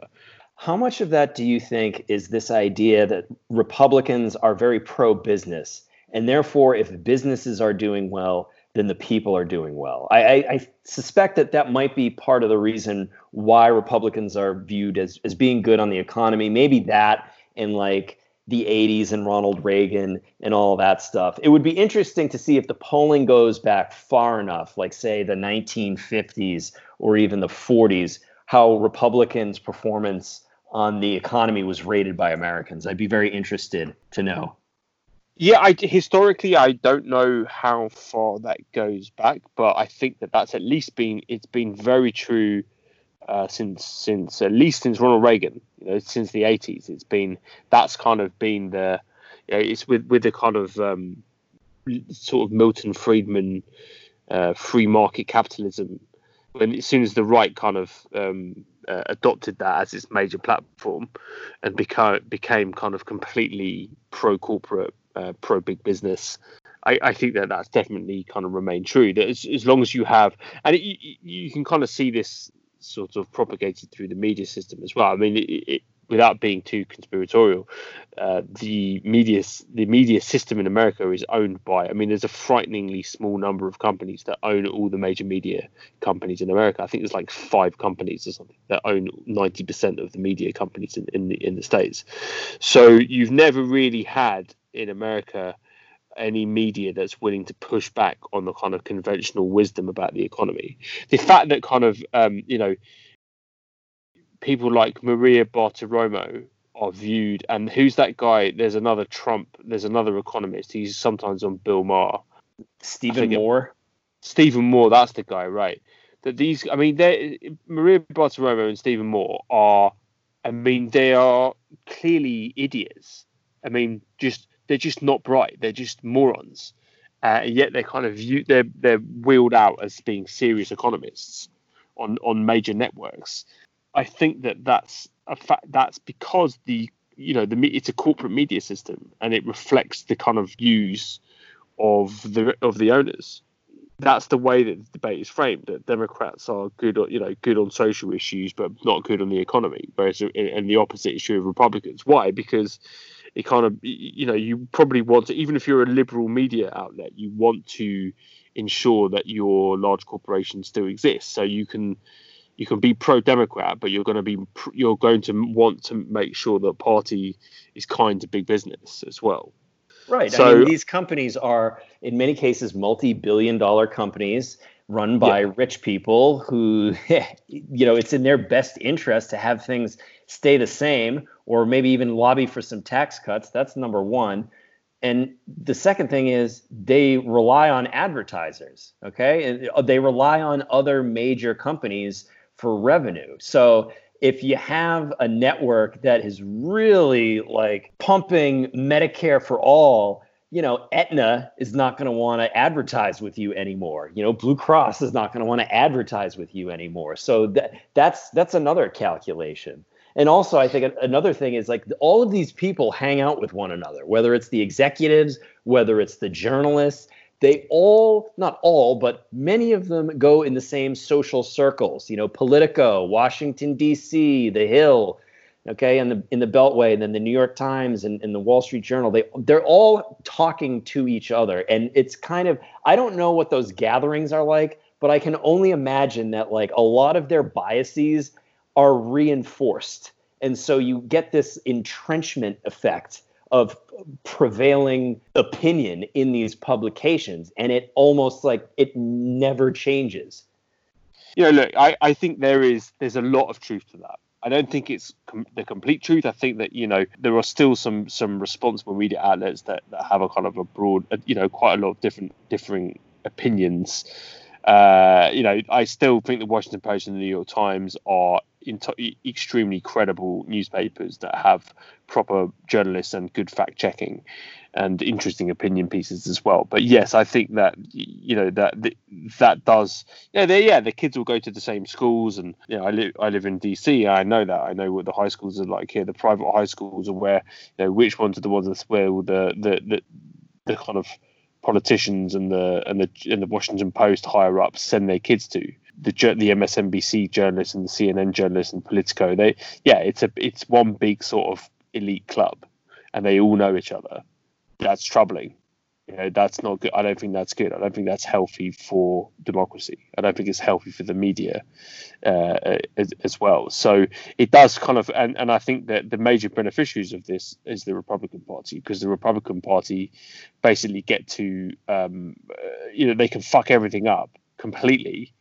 How much of that do you think is this idea that Republicans are very pro business, and therefore, if businesses are doing well, then the people are doing well? I, I, I, suspect that that might be part of the reason why Republicans are viewed as, as being good on the economy. Maybe that and like the 80s and Ronald Reagan and all that stuff. It would be interesting to see if the polling goes back far enough, like, say, the 1950s or even the 40s, how Republicans' performance on the economy was rated by Americans. I'd be very interested to know. Yeah, I historically I don't know how far that goes back, but I think that that's at least been it's been very true uh, since since at least since Ronald Reagan, you know, since the eighties. It's been that's kind of been the you know, it's with with the kind of um, sort of Milton Friedman uh, free market capitalism. When as soon as the right kind of um, uh, adopted that as its major platform and became became kind of completely pro corporate, uh, pro big business, I, I, think that that's definitely kind of remained true. That as, as long as you have, and it, you, you, can kind of see this sort of propagated through the media system as well. I mean, it, it, without being too conspiratorial, uh, the media the media system in America is owned by. I mean, there's a frighteningly small number of companies that own all the major media companies in America. I think there's like five companies or something that own 90% of the media companies in, in the in the states. So you've never really had in America any media that's willing to push back on the kind of conventional wisdom about the economy. The fact that kind of um, you know people like Maria Bartiromo are viewed, and who's that guy? There's another Trump. There's another economist. He's sometimes on Bill Maher. Stephen Moore. Stephen Moore. That's the guy, right? That these. I mean, they Maria Bartiromo and Stephen Moore are. I mean, they are clearly idiots. I mean, just they're just not bright. They're just morons. Uh, and yet they're kind of view, they're they're wheeled out as being serious economists on on major networks. I think that that's a fact. That's because the you know the it's a corporate media system and it reflects the kind of views of the of the owners. That's the way that the debate is framed. That Democrats are good, you know, good on social issues, but not good on the economy. Whereas, and the opposite is true of Republicans. Why? Because it kind of you know you probably want to even if you're a liberal media outlet you want to ensure that your large corporations still exist so you can you can be pro democrat but you're going to be you're going to want to make sure that party is kind to big business as well right so I mean, these companies are in many cases multi-billion dollar companies run by yeah. rich people who you know it's in their best interest to have things stay the same or maybe even lobby for some tax cuts. That's number one. And the second thing is they rely on advertisers, okay? And uh, they rely on other major companies for revenue. So if you have a network that is really like pumping Medicare for all, you know, Aetna is not going to want to advertise with you anymore. You know, Blue Cross is not going to want to advertise with you anymore. So that that's that's another calculation. And also, I think another thing is like all of these people hang out with one another, whether it's the executives, whether it's the journalists. They all, not all, but many of them go in the same social circles. You know, Politico, Washington D.C., The Hill, okay, and the in the Beltway, and then the New York Times and, and the Wall Street Journal. They they're all talking to each other, and it's kind of I don't know what those gatherings are like, but I can only imagine that like a lot of their biases are reinforced. And so you get this entrenchment effect of prevailing opinion in these publications and it almost like it never changes. You know look i, I think there is there's a lot of truth to that. I don't think it's com- the complete truth. I think that you know there are still some some responsible media outlets that, that have a kind of a broad you know quite a lot of different differing opinions. Uh, you know, I still think the Washington Post and the New York Times are extremely credible newspapers that have proper journalists and good fact checking and interesting opinion pieces as well. But yes, I think that you know that that does yeah they, yeah the kids will go to the same schools and you know I live I live in DC I know that I know what the high schools are like here the private high schools are where you know which ones are the ones where the the the, the kind of politicians and the and the and the Washington Post higher ups send their kids to the the MSNBC journalists and the CNN journalists and Politico. They yeah, it's a it's one big sort of elite club, and they all know each other. That's troubling. You know, that's not good. I don't think that's good. I don't think that's healthy for democracy. I don't think it's healthy for the media uh, as, as, well. So it does kind of, and, and I think that the major beneficiaries of this is the Republican Party because the Republican Party basically get to, um, uh, you know, they can fuck everything up completely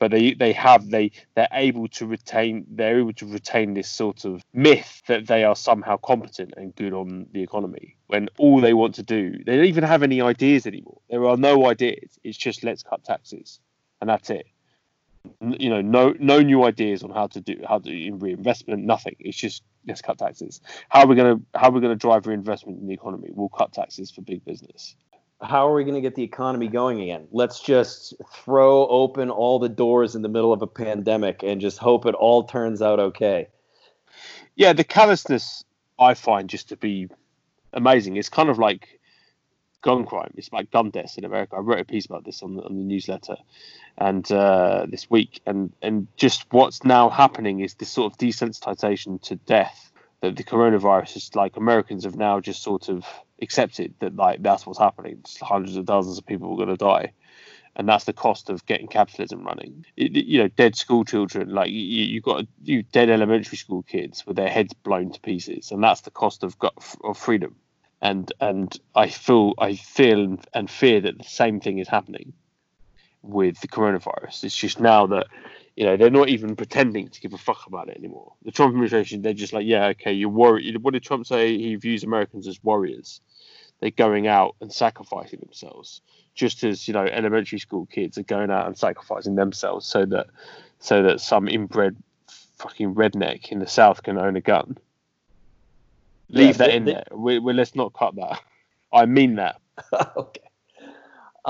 but they they have they they're able to retain they're able to retain this sort of myth that they are somehow competent and good on the economy when all they want to do they don't even have any ideas anymore. There are no ideas. It's just let's cut taxes. And that's it. You know no no new ideas on how to do how to do reinvestment nothing. It's just let's cut taxes. How are we going to how are we going to drive reinvestment in the economy? We'll cut taxes for big business how are we going to get the economy going again? Let's just throw open all the doors in the middle of a pandemic and just hope it all turns out okay. Yeah, the callousness I find just to be amazing. It's kind of like gun crime. It's like gun deaths in America. I wrote a piece about this on the, on the newsletter, and uh, this week, and and just what's now happening is this sort of desensitization to death. That the coronavirus is like Americans have now just sort of accepted that like that's what's happening. Just hundreds of thousands of people are going to die, and that's the cost of getting capitalism running. It, you know, dead school children, like you, you got you dead elementary school kids with their heads blown to pieces, and that's the cost of of freedom. And and I feel I feel and fear that the same thing is happening with the coronavirus. It's just now that you know they're not even pretending to give a fuck about it anymore. The Trump administration, they're just like, yeah, okay, you're worried. What did Trump say? He views Americans as warriors they're going out and sacrificing themselves, just as you know elementary school kids are going out and sacrificing themselves so that so that some inbred fucking redneck in the south can own a gun. Leave yeah, that they, in they, there. We, we, let's not cut that. I mean that. okay.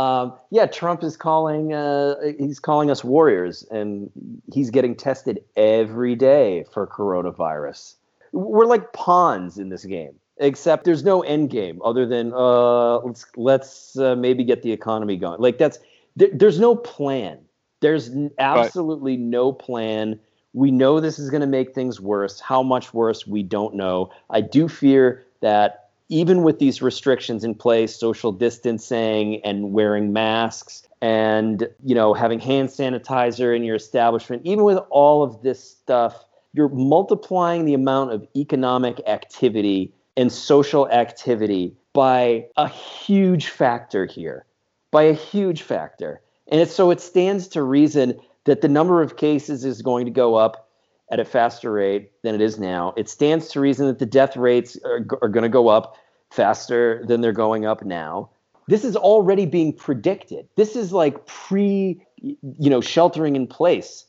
Um, yeah, Trump is calling. Uh, he's calling us warriors, and he's getting tested every day for coronavirus. We're like pawns in this game except there's no end game other than uh, let's let's uh, maybe get the economy going. Like that's there, there's no plan. There's absolutely right. no plan. We know this is going to make things worse. How much worse we don't know. I do fear that even with these restrictions in place, social distancing and wearing masks and you know having hand sanitizer in your establishment, even with all of this stuff, you're multiplying the amount of economic activity and social activity by a huge factor here, by a huge factor. And so it stands to reason that the number of cases is going to go up at a faster rate than it is now. It stands to reason that the death rates are, are going to go up faster than they're going up now. This is already being predicted. This is like pre, you know, sheltering in place.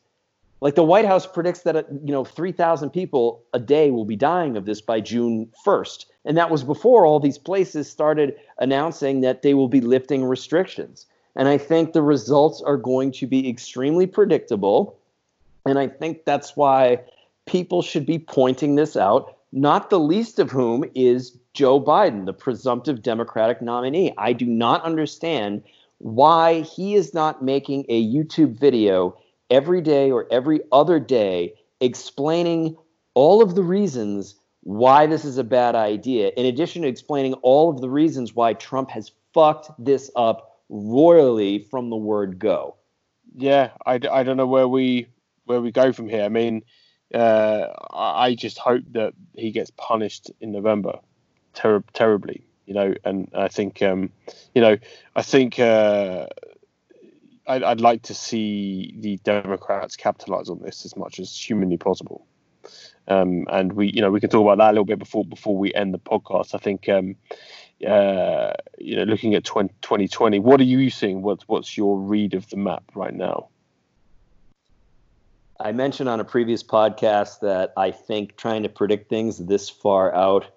Like the White House predicts that uh, you know 3,000 people a day will be dying of this by June 1st, and that was before all these places started announcing that they will be lifting restrictions. And I think the results are going to be extremely predictable, and I think that's why people should be pointing this out. Not the least of whom is Joe Biden, the presumptive Democratic nominee. I do not understand why he is not making a YouTube video every day or every other day explaining all of the reasons why this is a bad idea, in addition to explaining all of the reasons why Trump has fucked this up royally from the word go. yeah, I, I don't know where we where we go from here. I mean, uh, I just hope that he gets punished in November ter- terribly, you know. And I think, um, you know, I think uh, I'd, I'd, like to see the Democrats capitalize on this as much as humanly possible. Um, and we, you know, we can talk about that a little bit before before we end the podcast. I think, um, uh, you know, looking at 20, 2020, what are you seeing? What's what's your read of the map right now? I mentioned on a previous podcast that I think trying to predict things this far out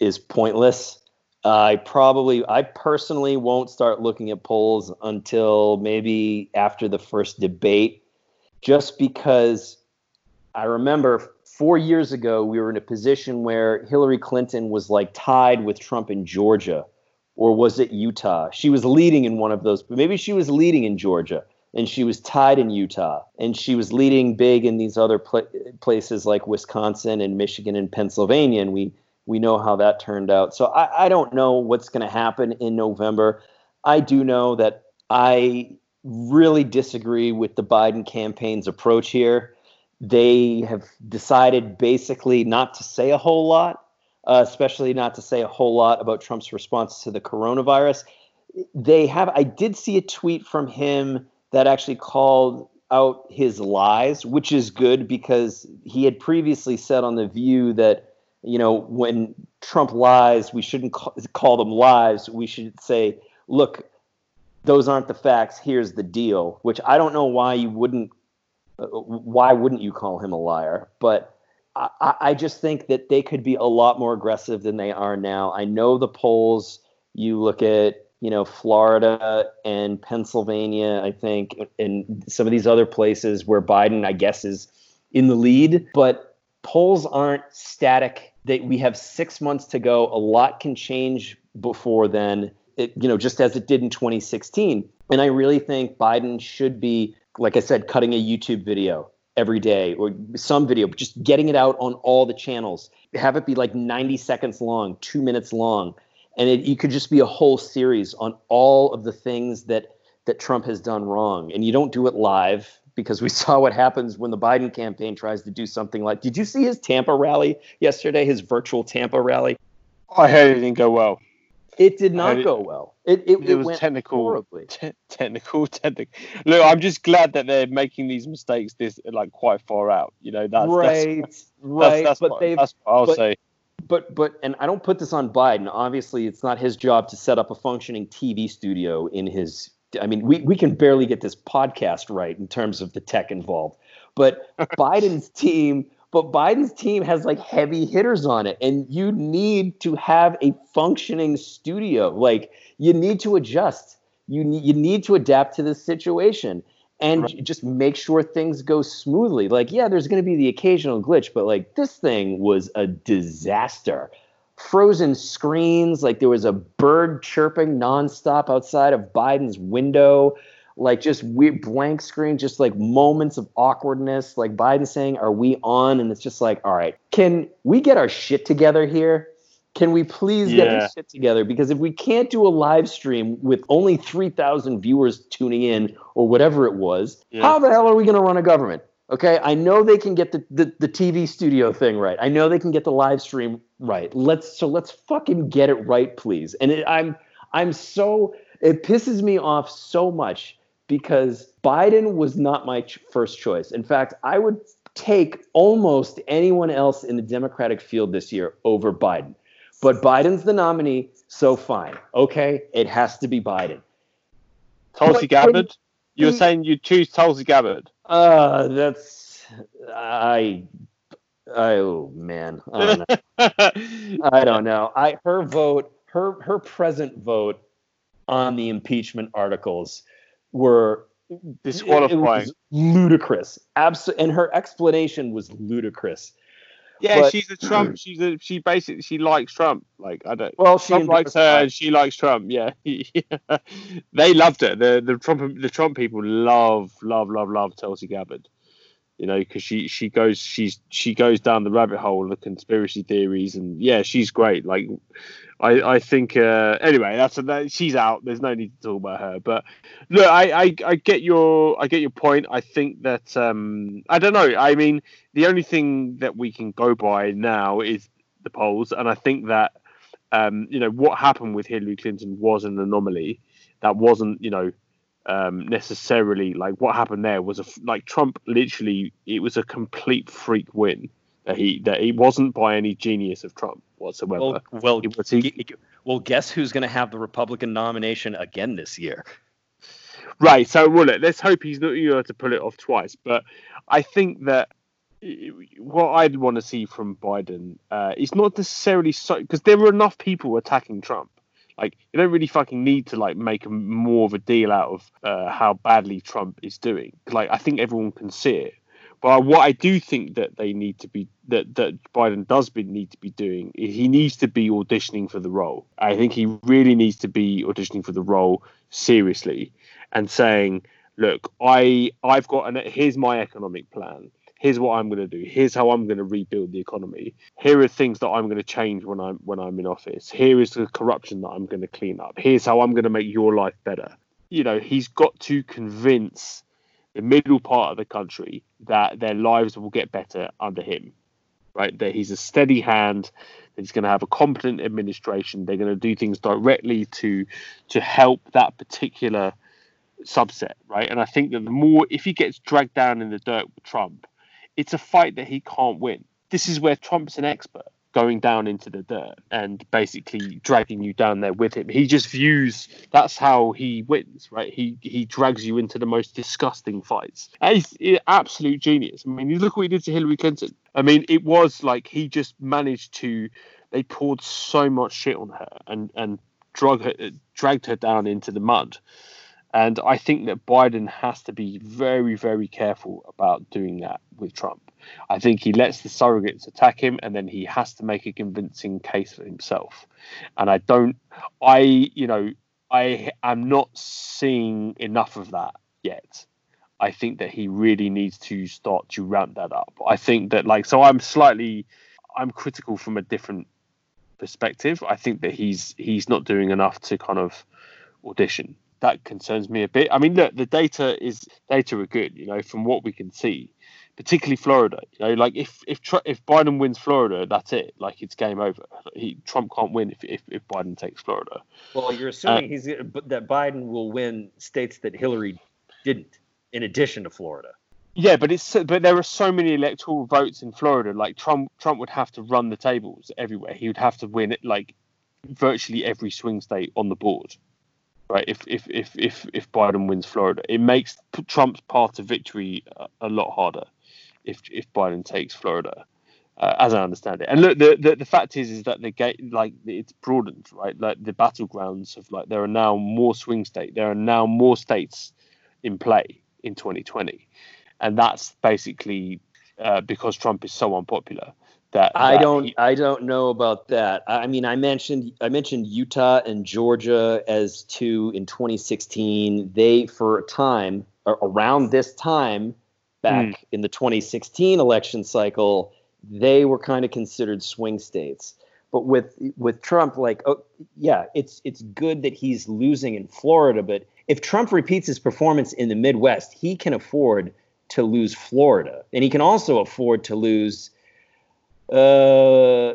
is pointless. I probably, I personally won't start looking at polls until maybe after the first debate, just because I remember four years ago we were in a position where Hillary Clinton was like tied with Trump in Georgia, or was it Utah? She was leading in one of those, but maybe she was leading in Georgia and she was tied in Utah, and she was leading big in these other pl- places like Wisconsin and Michigan and Pennsylvania, and we we know how that turned out. So I, I don't know what's going to happen in November. I do know that I really disagree with the Biden campaign's approach here. They have decided basically not to say a whole lot, uh, especially not to say a whole lot about Trump's response to the coronavirus. They have. I did see a tweet from him that actually called out his lies, which is good because he had previously said on The View that, you know, when Trump lies, we shouldn't call them lies. We should say, look, those aren't the facts. Here's the deal, which I don't know why you wouldn't. Uh, why wouldn't you call him a liar? But I, I just think that they could be a lot more aggressive than they are now. I know the polls. You look at you know, Florida and Pennsylvania, I think, and some of these other places where Biden, I guess, is in the lead. But polls aren't static. They, we have six months to go. A lot can change before then, it, you know, just as it did in 2016. And I really think Biden should be, like I said, cutting a YouTube video every day or some video, just getting it out on all the channels. Have it be like 90 seconds long, two minutes long and it, it could just be a whole series on all of the things that that Trump has done wrong. And you don't do it live because we saw what happens when the Biden campaign tries to do something like. Did you see his Tampa rally yesterday? His virtual Tampa rally. Oh, I heard it didn't go well. It did not go well. It it, it, it was technical, te- technical, technical. Look, I'm just glad that they're making these mistakes this like quite far out. You know, that's right, that's, right. That's, that's, but what, that's what I'll but, say but but and I don't put this on Biden. Obviously, it's not his job to set up a functioning TV studio in his. I mean, we we can barely get this podcast right in terms of the tech involved. But Biden's team, but Biden's team has like heavy hitters on it, and you need to have a functioning studio. Like you need to adjust. You need you need to adapt to this situation and right. just make sure things go smoothly. Like, yeah, there's going to be the occasional glitch, but like this thing was a disaster. Frozen screens, like there was a bird chirping nonstop outside of Biden's window, like just weird blank screen, just like moments of awkwardness. Like Biden saying, Are we on? And it's just like, All right, can we get our shit together here? Can we please yeah. get this shit together? Because if we can't do a live stream with only 3,000 viewers tuning in or whatever it was, yeah. how the hell are we going to run a government? Okay, I know they can get the, the, the TV studio thing right. I know they can get the live stream right. Let's so let's fucking get it right, please. And it, I'm I'm so it pisses me off so much because Biden was not my ch- first choice. In fact, I would take almost anyone else in the Democratic field this year over Biden. But Biden's the nominee, so fine. Okay, it has to be Biden. Tulsi Gabbard? You were saying you choose Tulsi Gabbard? Uh, that's I. Oh man, I don't know. I don't know. I her vote, her her present vote on the impeachment articles were disqualifying, ludicrous. Absolutely, and her explanation was ludicrous. Yeah, but, she's a Trump. She's a she basically she likes Trump. Like I don't. Well, she Trump likes her. And she likes Trump. Yeah, they loved it. The the Trump the Trump people love love love love Tulsi Gabbard. You know, because she she goes she's she goes down the rabbit hole of the conspiracy theories, and yeah, she's great. Like, I I think uh, anyway, that's that, she's out. There's no need to talk about her. But look, I, I I get your I get your point. I think that um I don't know. I mean, the only thing that we can go by now is the polls, and I think that um you know what happened with Hillary Clinton was an anomaly. That wasn't you know um, necessarily like what happened there was a like Trump literally it was a complete freak win that he that he wasn't by any genius of Trump whatsoever. Well, well, he, well guess who's going to have the Republican nomination again this year? Right. So well, let's hope he's not able to pull it off twice. But I think that what I'd want to see from Biden uh, is not necessarily so because there were enough people attacking Trump like you don't really fucking need to like make more of a deal out of uh, how badly Trump is doing. Like I think everyone can see it. But what I do think that they need to be that that Biden does be, need to be doing he needs to be auditioning for the role. I think he really needs to be auditioning for the role seriously and saying, "Look, I I've got an here's my economic plan here's what I'm going to do. Here's how I'm going to rebuild the economy. Here are things that I'm going to change when I'm when I'm in office. Here is the corruption that I'm going to clean up. Here's how I'm going to make your life better. You know, he's got to convince the middle part of the country that their lives will get better under him. Right? That he's a steady hand. That he's going to have a competent administration. They're going to do things directly to to help that particular subset, right? And I think that the more if he gets dragged down in the dirt with Trump, it's a fight that he can't win. This is where Trump's an expert going down into the dirt and basically dragging you down there with him. He just views that's how he wins, right? He he drags you into the most disgusting fights. And he's absolute genius. I mean, look what he did to Hillary Clinton. I mean, it was like he just managed to. They poured so much shit on her and and drug her, dragged her down into the mud. And I think that Biden has to be very, very careful about doing that with Trump. I think he lets the surrogates attack him and then he has to make a convincing case for himself. And I don't, I, you know, I am not seeing enough of that yet. I think that he really needs to start to ramp that up. I think that, like, so I'm slightly, I'm critical from a different perspective. I think that he's he's not doing enough to kind of audition that concerns me a bit. I mean, look, the data is data are good, you know, from what we can see, particularly Florida. You know, like if if if Biden wins Florida, that's it. Like it's game over. He Trump can't win if if, if Biden takes Florida. Well, you're assuming uh, he's that Biden will win states that Hillary didn't, in addition to Florida. Yeah, but it's but there are so many electoral votes in Florida. Like Trump, Trump would have to run the tables everywhere. He would have to win it like virtually every swing state on the board right? If if if if if Biden wins Florida, it makes Trump's path to victory a, lot harder. If if Biden takes Florida, uh, as I understand it, and look, the, the the fact is is that the gate like it's broadened, right? Like the battlegrounds of like there are now more swing states. There are now more states in play in 2020, and that's basically uh, because Trump is so unpopular. That, that I don't I don't know about that. I mean, I mentioned I mentioned Utah and Georgia as two in 2016. They for a time around this time back mm. in the 2016 election cycle, they were kind of considered swing states. But with with Trump, like, oh, yeah, it's it's good that he's losing in Florida. But if Trump repeats his performance in the Midwest, he can afford to lose Florida, and he can also afford to lose uh,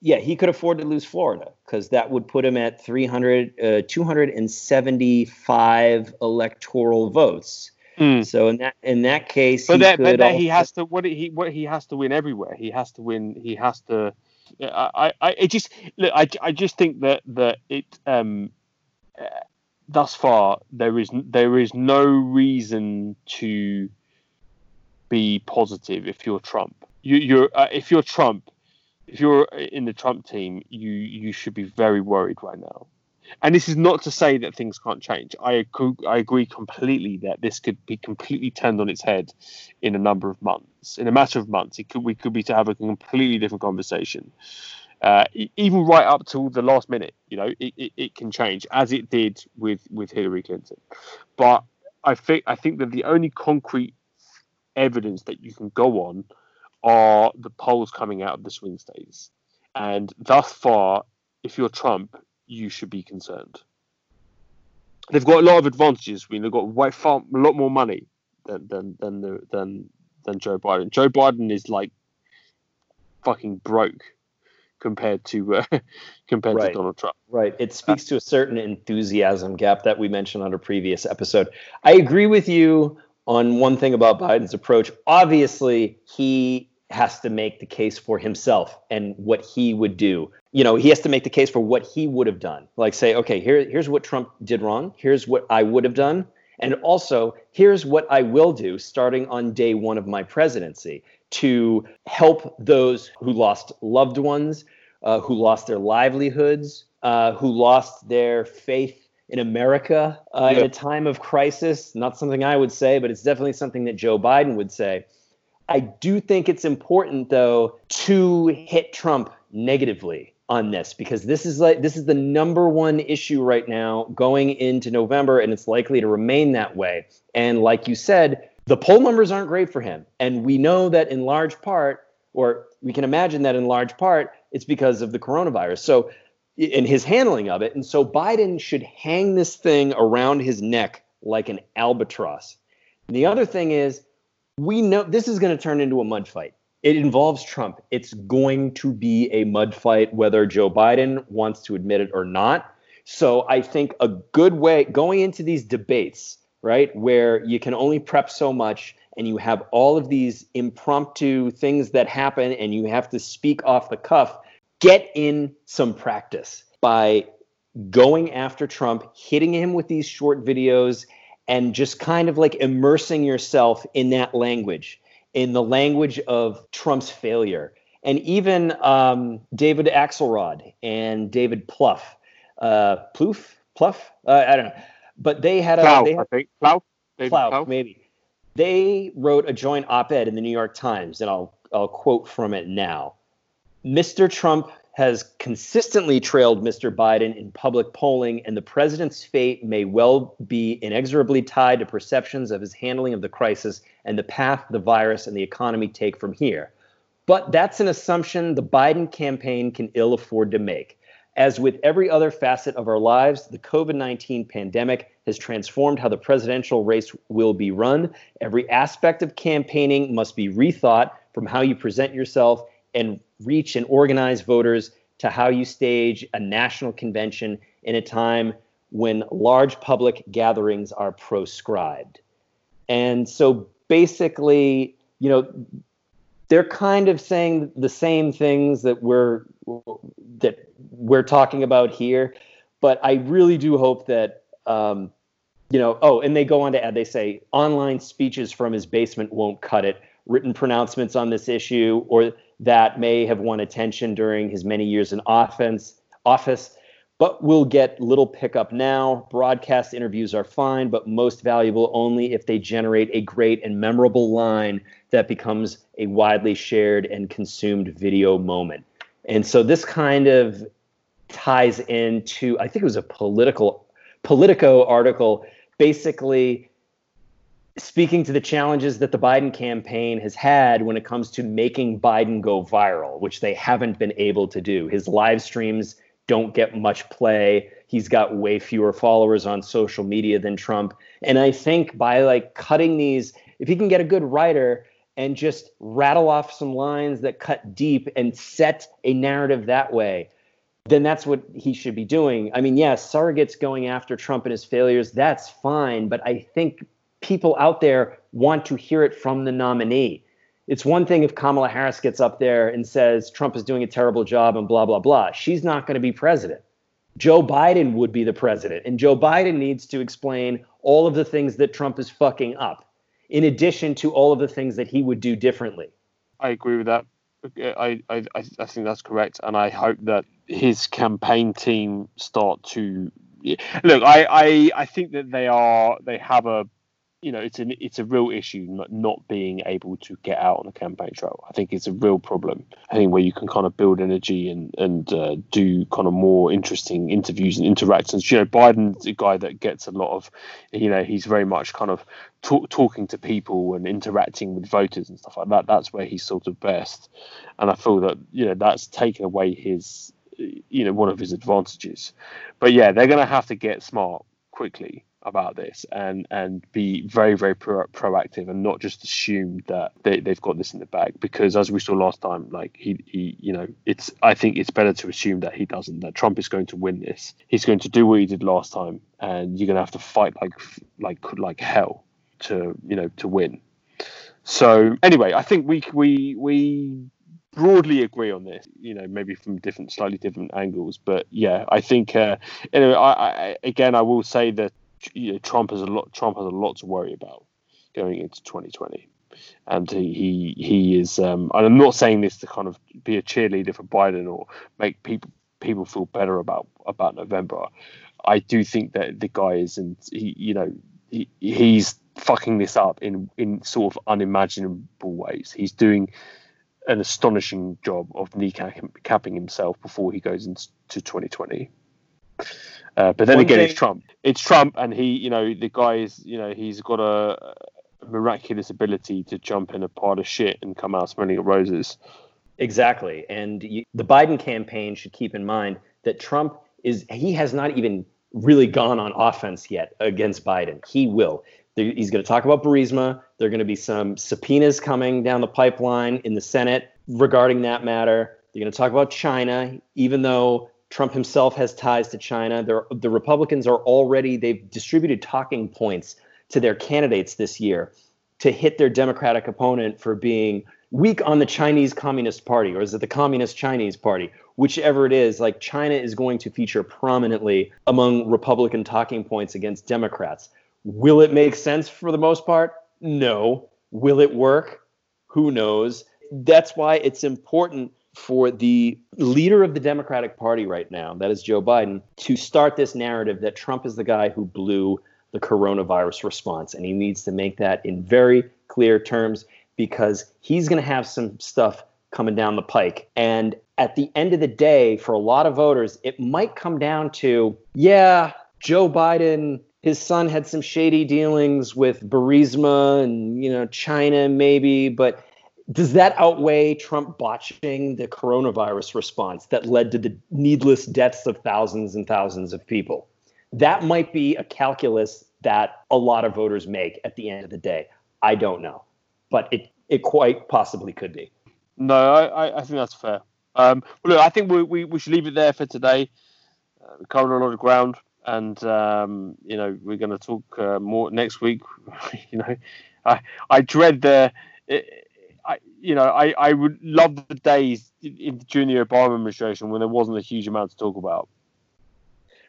yeah, he could afford to lose Florida because that would put him at 300, uh, 275 electoral votes. Mm. So in that in that case, but that, but that also... he has to what he what he has to win everywhere. He has to win. He has to. I I it just look. I, I just think that that it um uh, thus far there is there is no reason to be positive if you're Trump you, you're uh, if you're Trump, if you're in the Trump team, you you should be very worried right now. And this is not to say that things can't change. I I agree completely that this could be completely turned on its head in a number of months. In a matter of months, it could we could be to have a completely different conversation. Uh, even right up till the last minute, you know, it, it, it can change as it did with with Hillary Clinton. But I think I think that the only concrete evidence that you can go on are the polls coming out of the swing states. And thus far, if you're Trump, you should be concerned. They've got a lot of advantages. I mean, they've got way far a lot more money than than than the, than than Joe Biden. Joe Biden is like fucking broke compared to uh, compared right. to Donald Trump. Right. It speaks to a certain enthusiasm gap that we mentioned on a previous episode. I agree with you on one thing about Biden's approach. Obviously, he has to make the case for himself and what he would do. You know, he has to make the case for what he would have done. Like say, okay, here, here's what Trump did wrong. Here's what I would have done. And also, here's what I will do starting on day one of my presidency to help those who lost loved ones, uh, who lost their livelihoods, uh, who lost their faith in America uh, in a time of crisis. Not something I would say, but it's definitely something that Joe Biden would say. I do think it's important, though, to hit Trump negatively on this because this is like this is the number one issue right now going into November, and it's likely to remain that way. And like you said, the poll numbers aren't great for him, and we know that in large part, or we can imagine that in large part, it's because of the coronavirus. So, in his handling of it, and so Biden should hang this thing around his neck like an albatross. And the other thing is we know this is going to turn into a mud fight. It involves Trump. It's going to be a mud fight, whether Joe Biden wants to admit it or not. So I think a good way going into these debates, right, where you can only prep so much and you have all of these impromptu things that happen and you have to speak off the cuff, get in some practice by going after Trump, hitting him with these short videos and just kind of like immersing yourself in that language, in the language of Trump's failure. And even um, David Axelrod and David Pluff, uh, Plouffe, Pluff, uh, I don't know, but they had a Plow, they had, I think Plow, Plow, maybe. They wrote a joint op-ed in the New York Times, and I'll I'll quote from it now. Mr. Trump has consistently trailed Mr. Biden in public polling, and the president's fate may well be inexorably tied to perceptions of his handling of the crisis and the path the virus and the economy take from here. But that's an assumption the Biden campaign can ill afford to make. As with every other facet of our lives, the COVID 19 pandemic has transformed how the presidential race will be run. Every aspect of campaigning must be rethought from how you present yourself and reach and organize voters to how you stage a national convention in a time when large public gatherings are proscribed. And so basically, you know, they're kind of saying the same things that we're that we're talking about here, but I really do hope that um, you know. Oh, and they go on to add. They say online speeches from his basement won't cut it. Written pronouncements on this issue, or that may have won attention during his many years in offense, office, but will get little pickup now. Broadcast interviews are fine, but most valuable only if they generate a great and memorable line that becomes a widely shared and consumed video moment. And so this kind of ties into, I think it was a political Politico article, basically speaking to the challenges that the Biden campaign has had when it comes to making Biden go viral, which they haven't been able to do. His live streams don't get much play. He's got way fewer followers on social media than Trump. And I think by like cutting these, if he can get a good writer and just rattle off some lines that cut deep and set a narrative that way, then that's what he should be doing. I mean, yes, yeah, surrogates going after Trump and his failures, that's fine. But I think people out there want to hear it from the nominee. It's one thing if Kamala Harris gets up there and says Trump is doing a terrible job and blah, blah, blah. She's not going to be president. Joe Biden would be the president. And Joe Biden needs to explain all of the things that Trump is fucking up, in addition to all of the things that he would do differently. I agree with that. I, I, I think that's correct. And I hope that his campaign team start to look. I, I, I think that they are, they have a you know, it's an it's a real issue not, not being able to get out on a campaign trail. I think it's a real problem. I think where you can kind of build energy and and uh, do kind of more interesting interviews and interactions. You know, Biden's a guy that gets a lot of, you know, he's very much kind of talk, talking to people and interacting with voters and stuff like that. That's where he's sort of best. And I feel that you know that's taken away his, you know, one of his advantages. But yeah, they're going to have to get smart quickly about this and and be very very pro- proactive and not just assume that they, they've got this in the bag because as we saw last time like he, he you know it's i think it's better to assume that he doesn't that trump is going to win this he's going to do what he did last time and you're going to have to fight like like like hell to you know to win so anyway i think we we we broadly agree on this, you know, maybe from different, slightly different angles. But yeah, I think, uh, anyway, I, I, again, I will say that you know, Trump has a lot. Trump has a lot to worry about going into 2020, and he he, he is. Um, and I'm not saying this to kind of be a cheerleader for Biden or make people people feel better about about November. I do think that the guy is, and he, you know, he, he's fucking this up in in sort of unimaginable ways. He's doing an astonishing job of kneecapping himself before he goes into 2020. Uh, but then One again, thing... it's Trump. It's Trump, and he, you know, the guy is, you know, he's got a, a miraculous ability to jump in a pot of shit and come out smelling of roses. Exactly, and you, the Biden campaign should keep in mind that Trump is he has not even really gone on offense yet against Biden. He will. He's going to talk about Burisma. There are going to be some subpoenas coming down the pipeline in the Senate regarding that matter. They're going to talk about China, even though Trump himself has ties to China. They're, the Republicans are already, they've distributed talking points to their candidates this year to hit their Democratic opponent for being weak on the Chinese Communist Party, or is it the Communist Chinese Party? Whichever it is, like China is going to feature prominently among Republican talking points against Democrats. Will it make sense for the most part? No. Will it work? Who knows? That's why it's important for the leader of the Democratic Party right now, that is Joe Biden, to start this narrative that Trump is the guy who blew the coronavirus response. And he needs to make that in very clear terms because he's going to have some stuff coming down the pike. And at the end of the day, for a lot of voters, it might come down to yeah, Joe Biden. His son had some shady dealings with Burisma and you know China maybe, but does that outweigh Trump botching the coronavirus response that led to the needless deaths of thousands and thousands of people? That might be a calculus that a lot of voters make at the end of the day. I don't know, but it it quite possibly could be. No, I, I think that's fair. Um, well, look, I think we, we, we should leave it there for today. Uh, we covered a lot of ground, and um, you know we're going to talk uh, more next week. you know, I I dread the. It, you know, I, I would love the days in, during the Obama administration when there wasn't a huge amount to talk about.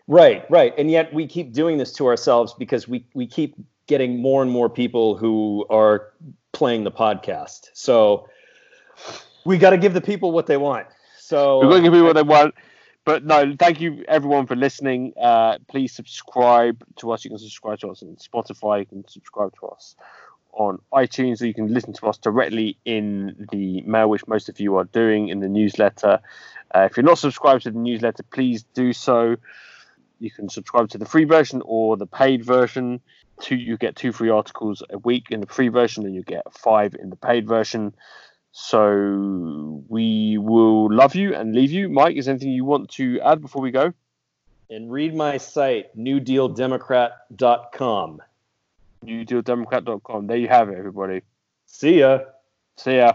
Right, right, and yet we keep doing this to ourselves because we we keep getting more and more people who are playing the podcast. So we got to give the people what they want. So we're going to give people what they want. But no, thank you everyone for listening. Uh, please subscribe to us. You can subscribe to us on Spotify. You can subscribe to us on iTunes, so you can listen to us directly in the mail, which most of you are doing in the newsletter. Uh, if you're not subscribed to the newsletter, please do so. You can subscribe to the free version or the paid version. Two, you get two free articles a week in the free version, and you get five in the paid version. So we will love you and leave you. Mike, is anything you want to add before we go? And read my site, newdealdemocrat.com newdealdemocrat.com. There you have it, everybody. See ya. See ya.